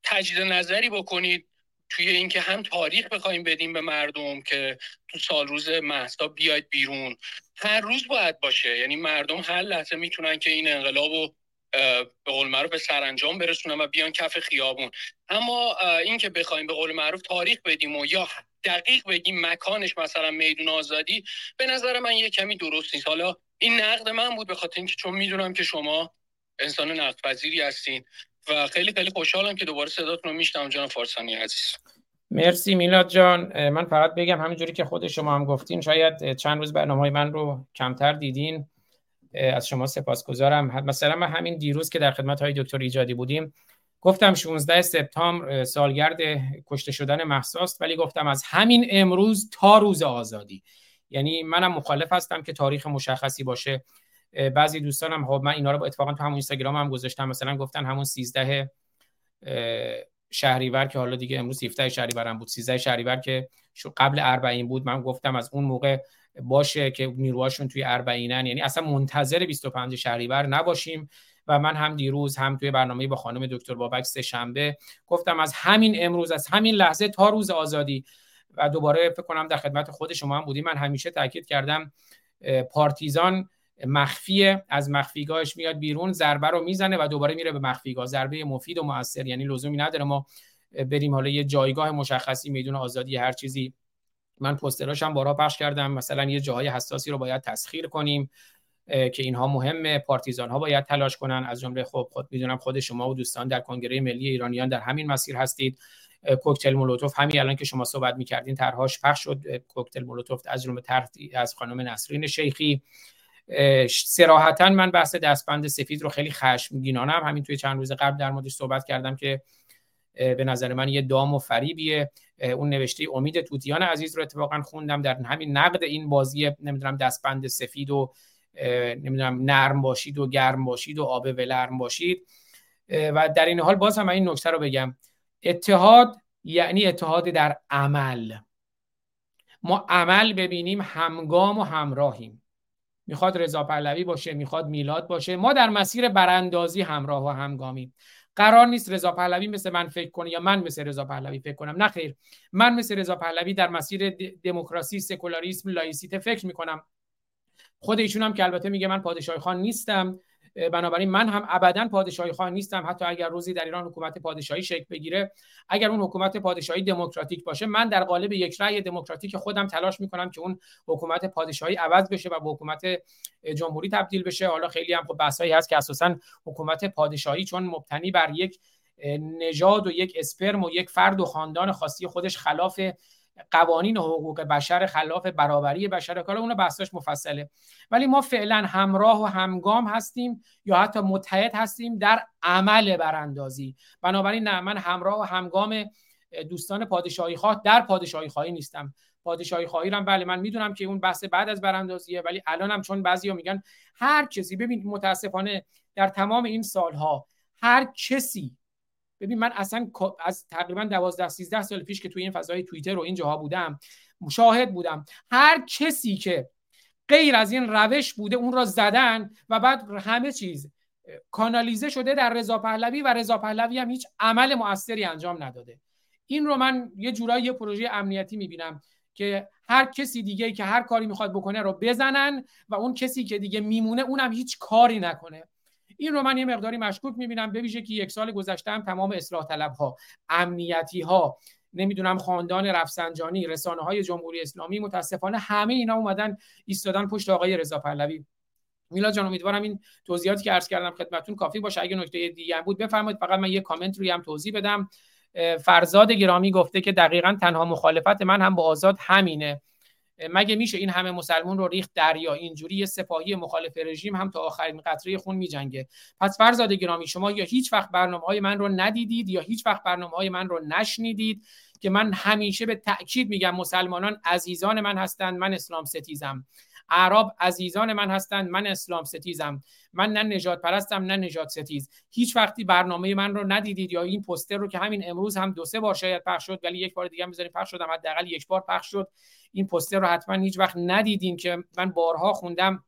تجدید نظری بکنید. توی اینکه هم تاریخ بخوایم بدیم به مردم که تو سال روز محسا بیاید بیرون. هر روز باید باشه. یعنی مردم هر لحظه می‌تونن که این انقلاب رو به قول معروف به سرانجام برسونن و بیان کف خیابون. اما اینکه بخوایم به قول معروف تاریخ بدیم و یا دقیق بگیم مکانش مثلا میدون آزادی به نظر من یه کمی درست نیست. حالا این نقد من بود به خاطر اینکه چون می‌دونم که شما انسان نقد پذیری هستین. و خیلی خیلی خوشحالم که دوباره صداتون رو میشنم جان فارسانی عزیز. مرسی میلاد جان. من فقط بگم همینجوری که خود شما هم گفتین شاید چند روز برنامه های من رو کمتر دیدین. از شما سپاسگزارم. مثلا من همین دیروز که در خدمت های دکتر ایجادی بودیم گفتم 16 سپتامبر سالگرد کشته شدن محساست ولی گفتم از همین امروز تا روز آزادی. یعنی منم مخالف هستم که تاریخ مشخصی باشه. بعضی دوستانم خب من اینا رو با اتفاقا تو همون اینستاگرام هم گذاشتم. مثلا گفتن همون 13 شهریور که حالا دیگه امروز 17 شهریور هم بود. 13 شهریور که قبل اربعین بود. من گفتم از اون موقع باشه که نیروهاشون توی اربعینن. یعنی اصلا منتظر 25 شهریور نباشیم. و من هم دیروز هم توی برنامه با خانم دکتر بابک سه شنبه گفتم از همین امروز از همین لحظه تا روز آزادی. و دوباره فکر کنم در خدمت خود شما هم بودیم من همیشه تاکید کردم پارتیزان مخفی از مخفیگاهش میاد بیرون ضربه رو می‌زنه و دوباره میره به مخفیگاه. ضربه مفید و موثر یعنی لزومی نداره ما بریم حالا یه جایگاه مشخصی میدون آزادی هر چیزی. من پوستراش هم بارا پخش کردم. مثلا یه جاهای حساسی رو باید تسخیر کنیم که اینها مهمه. پارتیزان ها باید تلاش کنن. از جمله خب خود می‌دونم خود شما و دوستان در کنگره ملی ایرانیان در همین مسیر هستید. کوکتل مولوتوف همین الان که شما صحبت می‌کردین طرحهاش پخش شد. کوکتل مولوتوف از جمله طرح از خانم نسرین شیخی. سراحتا من بحث دستبند سفید رو خیلی خشمگینانم. همین توی چند روز قبل در موردش صحبت کردم که به نظر من یه دام و فریبیه. اون نوشته امید توتیان عزیز رو اتفاقا خوندم در همین نقد این بازی نمی‌دونم دستبند سفید و نمی‌دونم نرم باشید و گرم باشید و آب ولرم باشید. و در این حال باز هم این نکته رو بگم. اتحاد یعنی اتحاد در عمل. ما عمل ببینیم همگام و همراهیم. می‌خواد رضا پهلوی باشه می‌خواد میلاد باشه. ما در مسیر براندازی همراه و همگامیم قرار نیست رضا پهلوی مثل من فکر کنه یا من مثل رضا پهلوی فکر کنم. نه خیر. من مثل رضا پهلوی در مسیر دموکراسی سکولاریسم لایسیته فکر می‌کنم. خود ایشون هم که البته میگه من پادشاه خان نیستم. بنابراین من هم ابدا پادشاهی خواهی نیستم. حتی اگر روزی در ایران حکومت پادشاهی شکل بگیره اگر اون حکومت پادشاهی دموکراتیک باشه من در قالب یک رأی دموکراتیک خودم تلاش می‌کنم که اون حکومت پادشاهی عوض بشه و به حکومت جمهوری تبدیل بشه. حالا خیلی هم خب بحثایی هست که اساسا حکومت پادشاهی چون مبتنی بر یک نژاد و یک اسپرم و یک فرد و خاندان خاصی خودش خلاف قوانین حقوق بشر خلاف برابری بشر کار اون بحثش مفصله. ولی ما فعلا همراه و همگام هستیم یا حتی متحد هستیم در عمل براندازی. بنابراین نه من همراه و همگام دوستان پادشاهی خواه در پادشاهی خواهی نیستم. پادشاهی خواهی هم بله من می‌دونم که اون بحث بعد از براندازیه ولی الانم چون بعضیا میگن هر کسی ببین متاسفانه در تمام این سالها هر کسی ببین من اصلا از تقریبا 12 13 سال پیش که توی این فضای توییتر و این جاها بودم مشاهد بودم. هر کسی که غیر از این روش بوده اون را زدن و بعد همه چیز کانالیزه شده در رضا پهلوی و رضا پهلوی هم هیچ عمل موثری انجام نداده. این رو من یه جورایی یه پروژه امنیتی می‌بینم که هر کسی دیگه که هر کاری می‌خواد بکنه رو بزنن و اون کسی که دیگه میمونه اونم هیچ کاری نکنه. این رو من یه مقداری مشکوک می‌بینم به ویژه که یک سال گذشته هم تمام اصلاح طلب ها امنیتی ها نمی‌دونم خاندان رفسنجانی رسانه های جمهوری اسلامی متاسفانه همه اینا اومدن ایستادن پشت آقای رضا پهلوی. میلا جان امیدوارم این توضیحاتی که عرض کردم خدمتتون کافی باشه. اگه نکته دیگه هم بود بفرمایید. فقط من یه کامنت روی هم توضیح بدم. فرزاد گرامی گفته که دقیقا تنها مخالفت من هم با آزاد همینه. مگه میشه این همه مسلمون رو ریخت دریا؟ اینجوری یه سپاهی مخالف رژیم هم تا آخرین قطره خون میجنگه. پس فرزاد گرامی شما یا هیچ وقت برنامه های من رو ندیدید یا هیچ وقت برنامه های من رو نشنیدید؟ که من همیشه به تاکید میگم مسلمانان عزیزان من هستند من اسلام ستیزم. اعراب عزیزان من هستند. من اسلام ستیزم. من نه نجات پرستم نه نجات ستیز. هیچ وقتی برنامه من رو ندیدید یا این پوستر رو که همین امروز هم دو سه بار شاید پخش شد ولی یک بار دیگه هم بذاریم پخش شدم حداقل یک بار پخش شد. این پوستر رو حتما هیچ وقت ندیدین که من بارها خوندم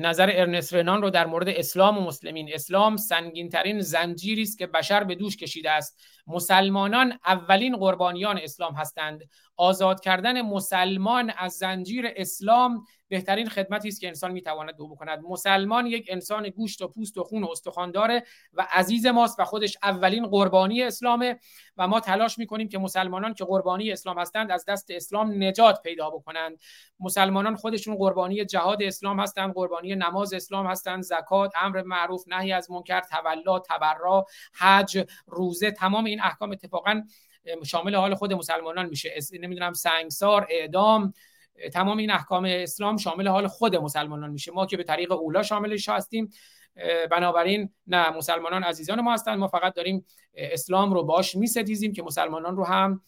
نظر ارنست رنان رو در مورد اسلام و مسلمین. اسلام سنگین ترین زنجیری است که بشر به دوش کشیده است. مسلمانان اولین قربانیان اسلام هستند. آزاد کردن مسلمان از زنجیر اسلام بهترین خدمتی است که انسان می‌تواند دو بکند. مسلمان یک انسان گوشت و پوست و خون و استخوان داره و عزیز ماست و خودش اولین قربانی اسلامه و ما تلاش می‌کنیم که مسلمانان که قربانی اسلام هستند از دست اسلام نجات پیدا بکنند. مسلمانان خودشون قربانی جهاد اسلام هستند قربانی نماز اسلام هستند زکات امر معروف نهی از منکر تولا تبرا حج روزه تمام این احکام اتفاقا شامل حال خود مسلمانان میشه. نمی‌دونم سنگسار اعدام تمام این احکام اسلام شامل حال خود مسلمانان میشه. ما که به طریق اولا شاملش هستیم بنابراین نه مسلمانان عزیزان ما هستند ما فقط داریم اسلام رو باش میستیزیم که مسلمانان رو هم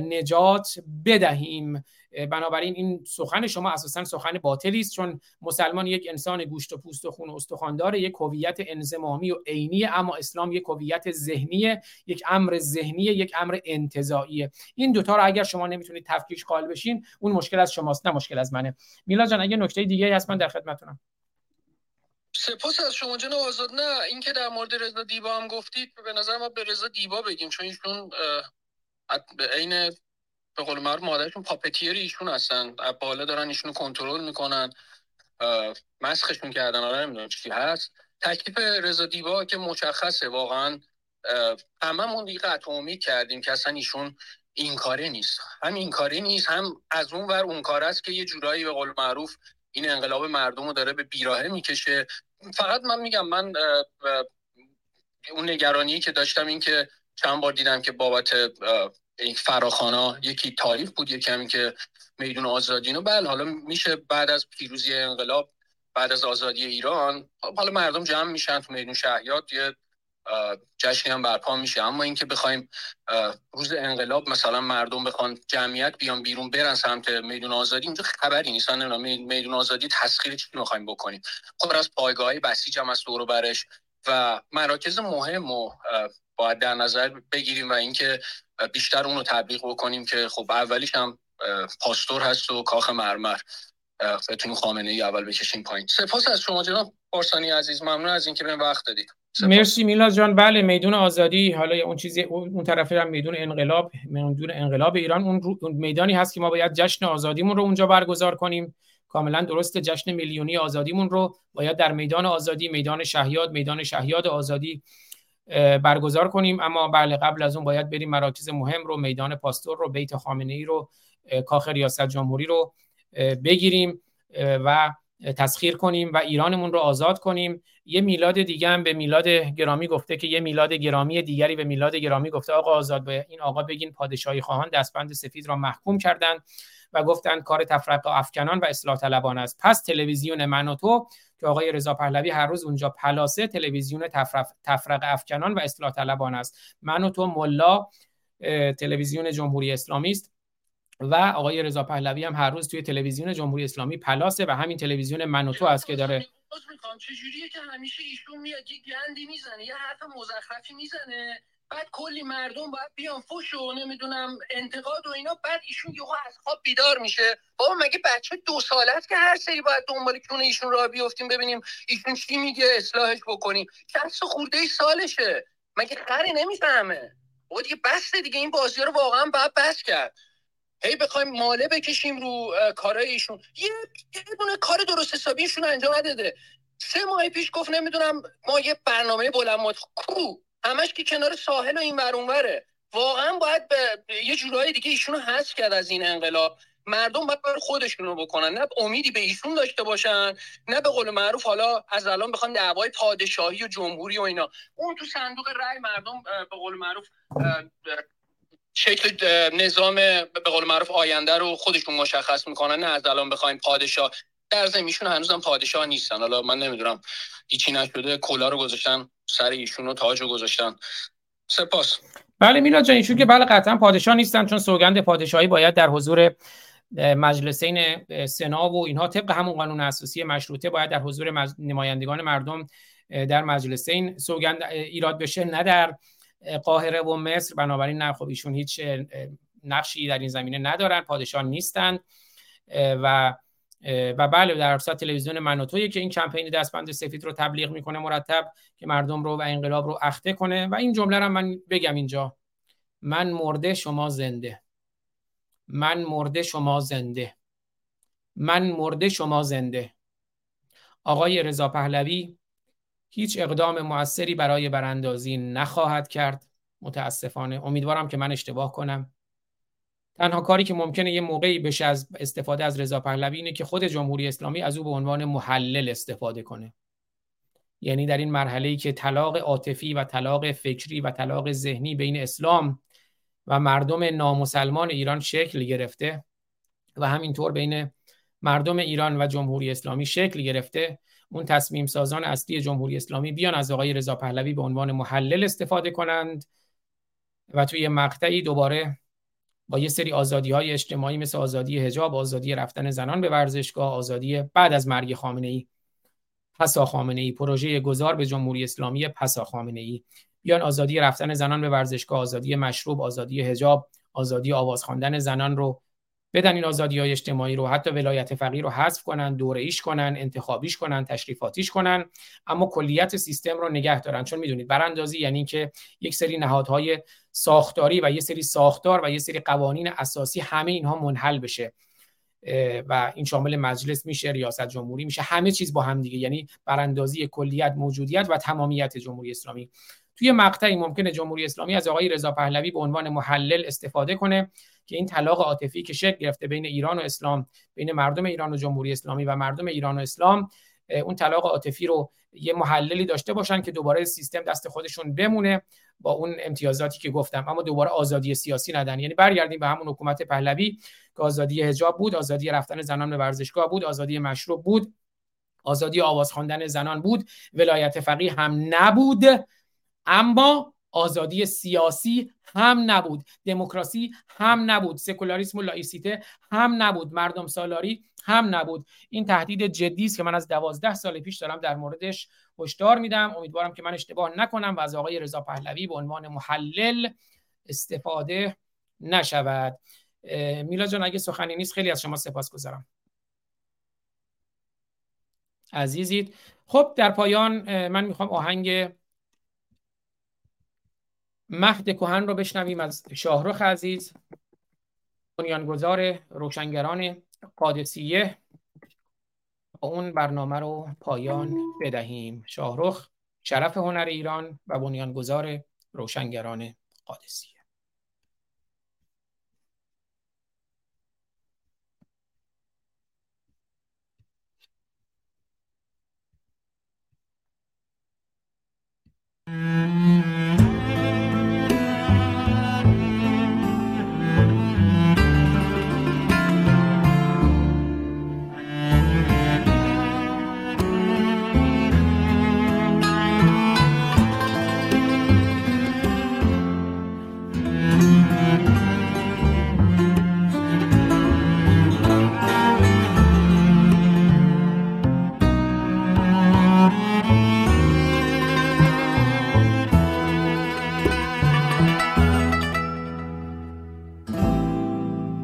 نجات بدهیم. بنابراین این سخن شما اساسا سخن باطلی است چون مسلمان یک انسان گوشت و پوست و خون و استخوان یک هویت انزمامی و عینی اما اسلام یک هویت ذهنی یک امر ذهنی یک امر انتزاعیه. این دوتا رو اگر شما نمی‌تونید تفکیک قائل بشین اون مشکل از شماست نه مشکل از منه. میلا جان اگه نکته دیگه هست من در خدمتتونم. سپاس از شما جناب آزاد. نه اینکه در مورد رضا دیبا هم گفتید به نظر ما به رضا دیبا بگیم چون ایشون عین به قول معروف مادرشون پاپتیر ایشون هستن. بالا دارن ایشونو کنترل می‌کنن. مسخشون کردن. آره نمی‌دونم چی هست. تکلیف رضا دیبا که مشخصه. واقعا هممون دیگه قطع کردیم که اصلا ایشون این کاره نیست. هم این کاره نیست هم از اون ور اون کار است که یه جورایی به قول معروف این انقلاب مردم رو داره به بیراهه می‌کشه. فقط من میگم من اون نگرانی که داشتم این که چند بار دیدم که بابت این فراخانا یکی تاریخ بود یکی همین که میدون آزادی و بله حالا میشه بعد از پیروزی انقلاب بعد از آزادی ایران حالا مردم جمع میشن تو میدون شهیات یه جشنی هم برپا میشه. اما اینکه بخوایم روز انقلاب مثلا مردم بخوان جمعیت بیان بیرون برن سمت میدون آزادی اینجا خبری نیست. میدون آزادی تسخیر چی می‌خوایم بکنیم؟ خب از پایگاه بسیج هم از دور برش. و مراکز مهم رو باید در نظر بگیریم و اینکه بیشتر اون رو تبلیغ بکنیم که خب اولیش هم پاستور هست و کاخ مرمر. بتونیم خامنه ای اول بکشیم پایین. سپاس از شما جناب پارسانی عزیز. ممنون از اینکه بهم وقت دادید. مرسی میلاد جان. بله میدون آزادی. حالا اون چیزی اون طرفی هم میدون انقلاب میدون انقلاب ایران. اون میدانی هست که ما باید جشن آزادیمون رو اونجا برگزار کنیم. کاملا درست جشن میلیونی آزادیمون رو باید در میدان آزادی میدان شهیاد میدان شهیاد آزادی برگزار کنیم. اما بله قبل از اون باید بریم مراکز مهم رو میدان پاستور رو بیت خامنه ای رو کاخ ریاست جمهوری رو بگیریم و تسخیر کنیم و ایرانمون رو آزاد کنیم. یه میلاد دیگه هم به میلاد گرامی گفته که یه میلاد گرامی دیگری به میلاد گرامی گفته آقا آزاد به این آقا بگین پادشاهی خواهان دستبند سفید را محکوم کردن و گفتند کار تفرق افکنان و اصلاح طلبان است. پس تلویزیون من و تو که آقای رضا پهلوی هر روز اونجا پلاسه تلویزیون تفرق افکنان و اصلاح طلبان است. من و تو ملا تلویزیون جمهوری اسلامی است. و آقای رضا پهلوی هم هر روز توی تلویزیون جمهوری اسلامی پلاسه و همین تلویزیون من و تو است که داره چجوریه که همیشه ایشون میاد؟ یه گندی می‌زنه یه حرف مزخرفی می‌زنه. بعد کلی مردم باید بیان. فوش و نمی‌دونم انتقاد و اینا بعد ایشون یهو از خواب بیدار میشه. بابا مگه بچه دو ساله است که هر سری باید دنبال کونه ایشون را بیفتیم ببینیم ایشون چی میگه اصلاحش بکنیم. شصت خورده سالشه. مگه خری نمی‌فهمه؟ بابا دیگه بسته دیگه. این بازی رو واقعا باید بس کرد. هی بخوایم ماله بکشیم رو کارای ایشون. یه دونه کار درست حسابی ایشون انجام نداده. سه ماه پیش گفت نمی‌دونم ما یه برنامه بلند کو؟ همش که کنار ساحل و این ور واقعا باید به یه جورایی دیگه ایشونو حذف کرد از این انقلاب. مردم باید خودشون رو بکنن. نه امیدی به ایشون داشته باشن نه به قول معروف حالا از الان بخوان دعوای پادشاهی و جمهوری و اینا. اون تو صندوق رأی مردم به قول معروف شکل نظام به قول معروف آینده رو خودشون مشخص می‌کنن. نه از الان بخوایم پادشاه در زمیشون هنوزم پادشاه نیستن. حالا من نمی‌دونم هیچی نشده کلا رو گذاشتن سر ایشون رو تاج رو گذاشتن. سپاس. بله میلاد جان ایشون که بله قطعا پادشاه نیستن چون سوگند پادشاهی باید در حضور مجلسین سنا و اینها طبق همون قانون اساسی مشروطه باید در حضور نمایندگان مردم در مجلسین سوگند ایراد بشه. نه در قاهره و مصر بنابراین نه خب ایشون هیچ نقشی در این زمینه ندارن. پادشاه نیستند و و بله در ساعت تلویزیون منوتویی که این کمپین دستبند سفید رو تبلیغ می‌کنه مرتب که مردم رو و انقلاب رو اخته کنه. و این جمله رو من بگم اینجا. من مرده شما زنده. من مرده شما زنده. من مرده شما زنده. آقای رضا پهلوی هیچ اقدام موثری برای براندازی نخواهد کرد. متاسفانه. امیدوارم که من اشتباه کنم. تنها کاری که ممکنه یه موقعی بشه از استفاده از رضا پهلوی اینه که خود جمهوری اسلامی از او به عنوان محلل استفاده کنه. یعنی در این مرحله ای که طلاق عاطفی و طلاق فکری و طلاق ذهنی بین اسلام و مردم نامسلمان ایران شکل گرفته و همینطور بین مردم ایران و جمهوری اسلامی شکل گرفته اون تصمیم سازان اصلی جمهوری اسلامی بیان از آقای رضا پهلوی به عنوان محلل استفاده کنند و توی مقطعی دوباره با یه سری آزادی های اجتماعی مثل آزادی حجاب، آزادی رفتن زنان به ورزشگاه، آزادی بعد از مرگ خامنه ای پسا خامنه ای پروژه گذار به جمهوری اسلامی پسا خامنه ای بیان آزادی رفتن زنان به ورزشگاه آزادی مشروب آزادی حجاب آزادی آواز خواندن زنان رو بدن این آزادی های اجتماعی رو حتی ولایت فقیر رو حذف کنن دوره ایش کنن انتخابیش کنن تشریفاتیش کنن. اما کلیت سیستم رو نگه دارن. چون می‌دونید براندازی یعنی که یک سری نهادهای ساختاری و یه سری ساختار و یه سری قوانین اساسی همه اینها منحل بشه. و این شامل مجلس میشه ریاست جمهوری میشه. همه چیز با هم دیگه. یعنی براندازی کلیت موجودیت و تمامیت جمهوری اسلامی. توی مقطعی ممکنه جمهوری اسلامی از آقای رضا پهلوی به عنوان محلل استفاده کنه که این طلاق عاطفی که شکل گرفته بین ایران و اسلام بین مردم ایران و جمهوری اسلامی و مردم ایران و اسلام اون طلاق عاطفی رو یه محللی داشته باشن که دوباره سیستم دست خودشون بمونه با اون امتیازاتی که گفتم. اما دوباره آزادی سیاسی ندن. یعنی برگردیم به همون حکومت پهلوی که آزادی حجاب بود آزادی رفتن زنان به ورزشگاه بود آزادی مشروب بود آزادی آواز خواندن زنان بود. ولایت فقیه هم نبود. اما آزادی سیاسی هم نبود دموکراسی هم نبود سکولاریسم و لایسیته هم نبود مردم سالاری هم نبود. این تهدید جدی است که من از دوازده سال پیش دارم در موردش هشدار میدم. امیدوارم که من اشتباه نکنم و از آقای رضا پهلوی به عنوان محلل استفاده نشود. میلا جان اگه سخنی نیست خیلی از شما سپاس گذارم عزیزید خب در پایان من می‌خوام آهنگ مهد کهن رو بشنویم از شاهرخ عزیز بنیانگذار روشنگران قادسیه. با اون برنامه رو پایان بدهیم. شاهرخ شرف هنر ایران و بنیانگذار روشنگران قادسیه.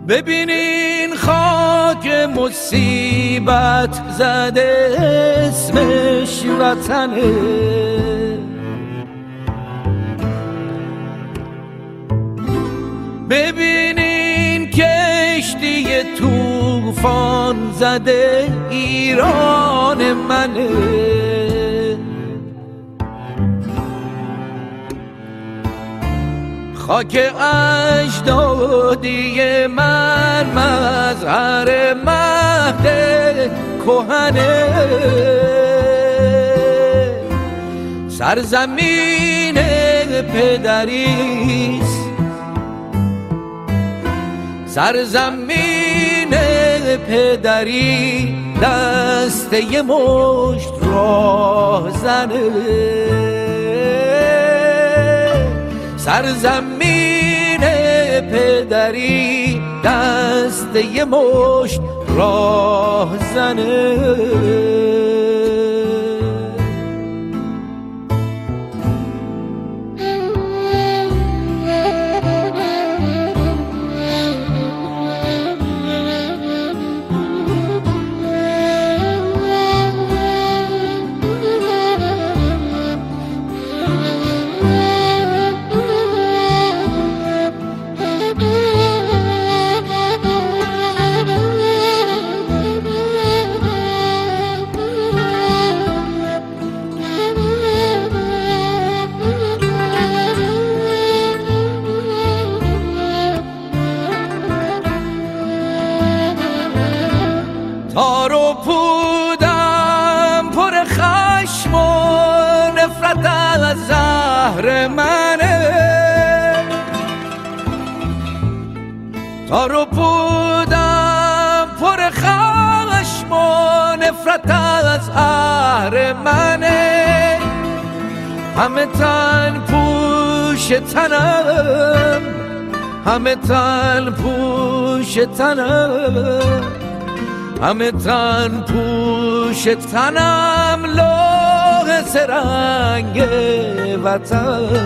ببینین خاک مصیبت زده اسمش وطنه. ببینین که توفان زده ایران منه. خاک اجدادی من مظهر مهد کهنه سرزمین پدریست. سرزمین پدری دست یه مشت راه زنه. سرزمین پدری دست یه مشت راه زنه. پوش تنم همه تن پوش تنم همه تن پوش تنم لوح سرنگ وطنه.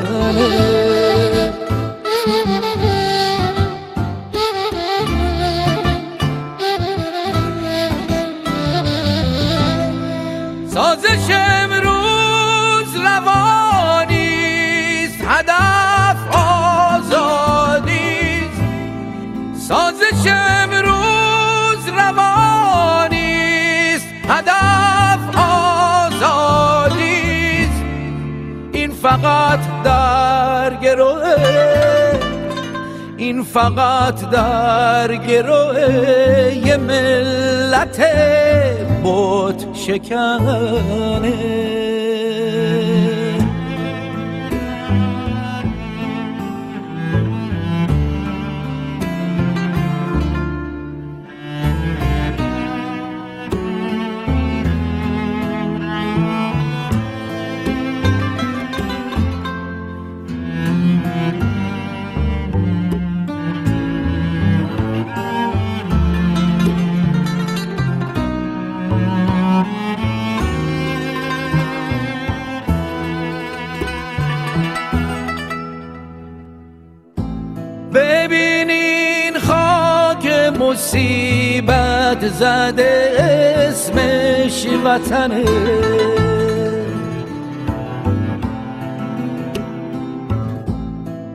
فقط در گروه. این فقط در گروه یه ملت بوت شکنه. زده اسمش وطنه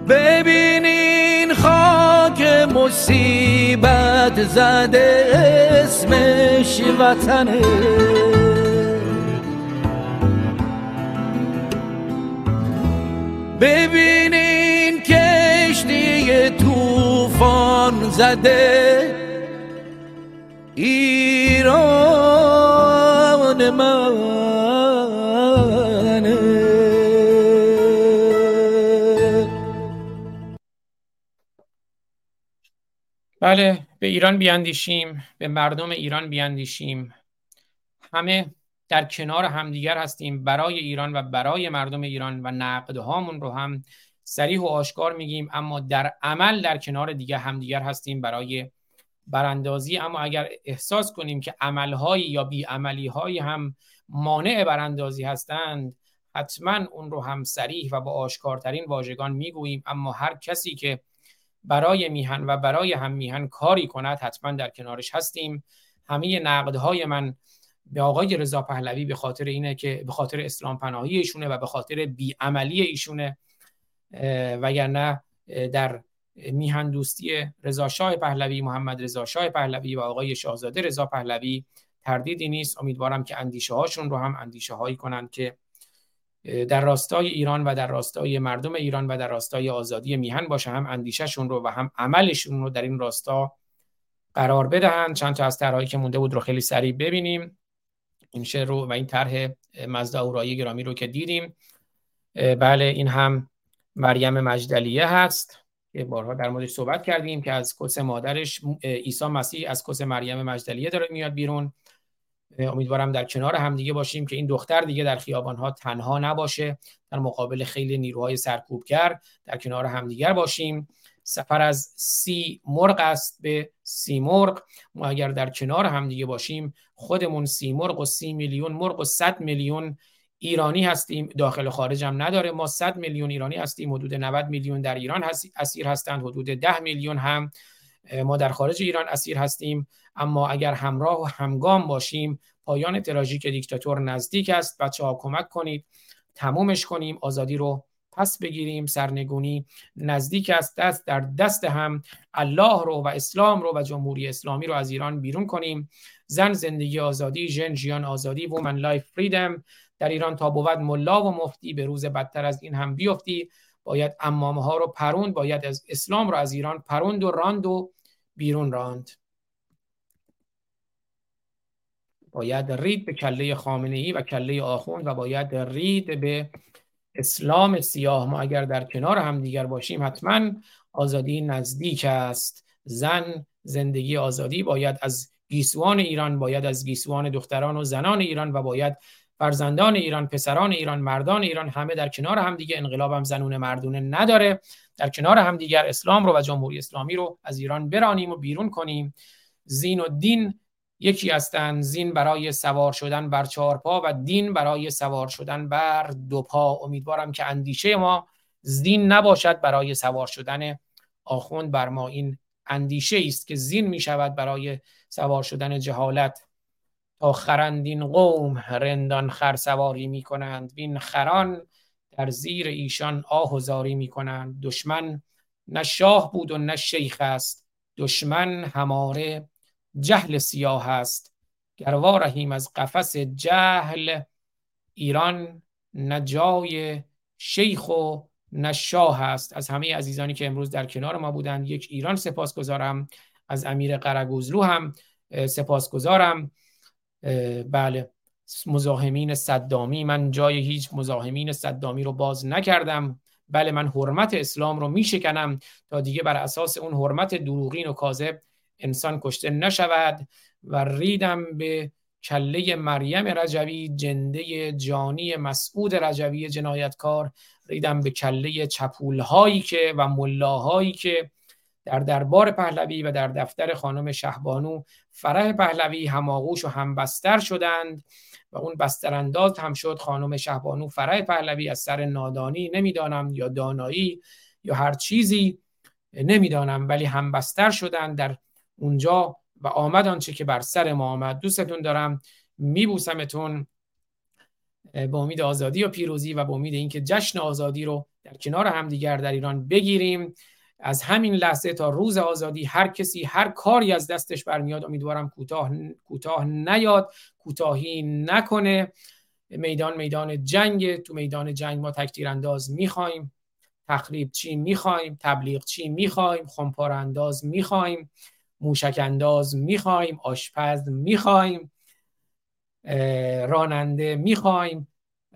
ببینین خاک مصیبت زده اسمش وطنه ببینین کشتی توفان زده بله به ایران بیاندیشیم به مردم ایران بیاندیشیم همه در کنار همدیگر هستیم برای ایران و برای مردم ایران و نقدهامون رو هم صریح و آشکار میگیم. اما در عمل در کنار دیگه همدیگر هستیم برای براندازی. اما اگر احساس کنیم که عملهایی یا بیعملیهایی هم مانع براندازی هستند حتما اون رو هم صریح و با آشکارترین واژگان می‌گوییم. اما هر کسی که برای میهن و برای هم میهن کاری کند. حتما در کنارش هستیم. همه نقدهای من به آقای رضا پهلوی به خاطر اینه که به خاطر اسلام پناهی ایشونه و به خاطر بیعملی ایشونه. وگرنه در میهن دوستی رضا شاه پهلوی محمد رضا شاه پهلوی و آقای شاهزاده رضا پهلوی تردیدی نیست. امیدوارم که اندیشه هاشون رو هم اندیشه هایی کنند که در راستای ایران و در راستای مردم ایران و در راستای آزادی میهن باشه هم اندیشهشون رو و هم عملشون رو در این راستا قرار بدهند. چند تا از طرحهایی که مونده بود رو خیلی سریع ببینیم. این شعر رو و این طرح مزد اورایی گرامی رو که دیدیم. بله این هم مریم مجدلیه هست که بارها در موردش صحبت کردیم که از کس مادرش عیسی مسیح از کس مریم مجدلیه داره میاد بیرون. امیدوارم در کنار همدیگه باشیم که این دختر دیگه در خیابان ها تنها نباشه. در مقابل خیلی نیروهای سرکوبگر در کنار همدیگر باشیم. سفر از سی مرغ است به سی مرغ. ما اگر در کنار همدیگه باشیم خودمون سی مرغ و سی میلیون مرغ و صد میلیون ایرانی هستیم. داخل خارج هم نداره. ما 100 میلیون ایرانی هستیم. حدود 90 میلیون در ایران اسیر هستند. حدود 10 میلیون هم ما در خارج ایران اسیر هستیم اما اگر همراه و همگام باشیم پایان تراژیک دیکتاتور نزدیک است. بچه ها کمک کنید تمومش کنیم آزادی رو پس بگیریم. سرنگونی نزدیک است دست در دست هم. الله رو و اسلام رو و جمهوری اسلامی رو از ایران بیرون کنیم. زن زندگی آزادی ژن ژیان ئازادی woman life freedom در ایران تا بود ملا و مفتی به روز بدتر از این هم بیفتی. باید عمامه ها رو پروند باید از اسلام رو از ایران پروند و راند و بیرون راند. باید رید به کله خامنه ای و کله آخوند و باید رید به اسلام سیاه. ما اگر در کنار هم دیگر باشیم حتما آزادی نزدیک است. زن زندگی آزادی باید از گیسوان ایران باید از گیسوان دختران و زنان ایران و باید فرزندان ایران پسران ایران مردان ایران همه در کنار هم دیگه انقلاب هم زنون مردونه نداره. در کنار هم دیگر اسلام رو و جمهوری اسلامی رو از ایران برانیم و بیرون کنیم. زین و دین یکی هستند زین برای سوار شدن بر چهار پا و دین برای سوار شدن بر دو پا. امیدوارم که اندیشه ما زین نباشد برای سوار شدن آخوند. بر ما این اندیشه است که زین می شود برای سوار شدن جهالت. تا خرندین قوم رندان خرسواری می کنند وین خران در زیر ایشان آه و زاری می کنند دشمن نه شاه بود و نه شیخ است. دشمن هماره جهل سیاه است. گروا رحیم از قفس جهل ایران نه جای شیخ و نه شاه است. از همه عزیزانی که امروز در کنار ما بودند یک ایران سپاسگزارم. از امیر قرگوزلو هم سپاسگزارم. بله. مزاحمین صدامی من جای هیچ مزاحمین صدامی رو باز نکردم. بله من حرمت اسلام رو میشکنم تا دیگه بر اساس اون حرمت دروغین و کاذب انسان کشته نشود و ریدم به کله مریم رجوی جنده جانی مسعود رجوی جنایتکار. ریدم به کله چپولهایی که و ملاهایی که در دربار پهلوی و در دفتر خانم شهبانو فرح پهلوی هماغوش و همبستر شدند و اون بسترانداز هم شد خانم شهبانو فرح پهلوی از سر نادانی نمی‌دانم یا دانایی یا هر چیزی نمی‌دانم ولی همبستر شدند در اونجا و آمد آنچه که بر سر ما آمد. دوستتون دارم میبوسمتون با امید آزادی و پیروزی و با امید اینکه جشن آزادی رو در کنار همدیگر در ایران بگیریم. از همین لحظه تا روز آزادی هر کسی هر کاری از دستش برمیاد. امیدوارم کوتاه کوتاه نیاد کوتاهی نکنه. میدان میدان جنگ. تو میدان جنگ ما تکتیر انداز می‌خوایم تخریب چی می‌خوایم تبلیغ چی می‌خوایم خمپار انداز می‌خوایم موشک انداز می‌خوایم آشپز می‌خوایم راننده می‌خوایم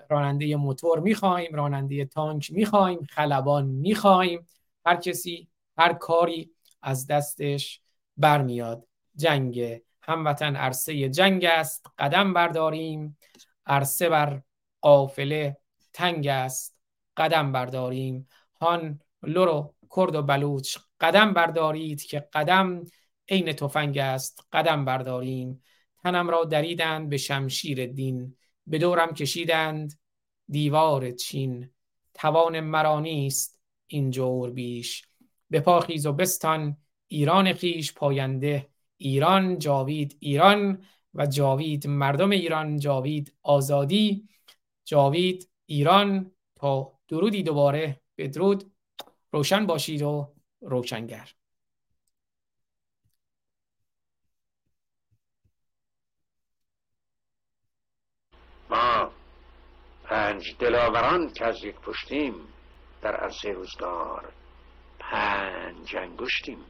راننده موتور می‌خوایم راننده تانک می‌خوایم خلبان می‌خوایم هر کسی هر کاری از دستش برمیاد. جنگ هموطن عرصه جنگ است قدم برداریم. عرصه بر قافله تنگ است قدم برداریم. هان لورو کرد و بلوچ قدم بردارید که قدم عین تفنگ است قدم برداریم. تنم را دریدند به شمشیر دین به دورم کشیدند دیوار چین. توان مرا نیست این جور بیش. به پاخیز و بستان ایران خیش پاینده. ایران جاوید ایران و جاوید مردم ایران جاوید آزادی. جاوید ایران تا درودی دوباره. بدرود. روشن باشید و روشنگر. ما پنج دلاوران که از یک پشتیم در عرصه روزگار. پنج انگشتیم.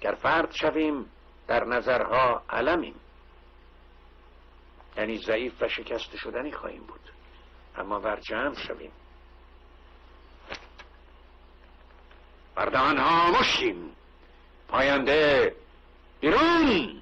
گر فرد شویم در نظرها علمیم. یعنی ضعیف و شکست شدنی خواهیم بود. اما بر جمع شویم. بردهان ها مشتیم پاینده بیرون.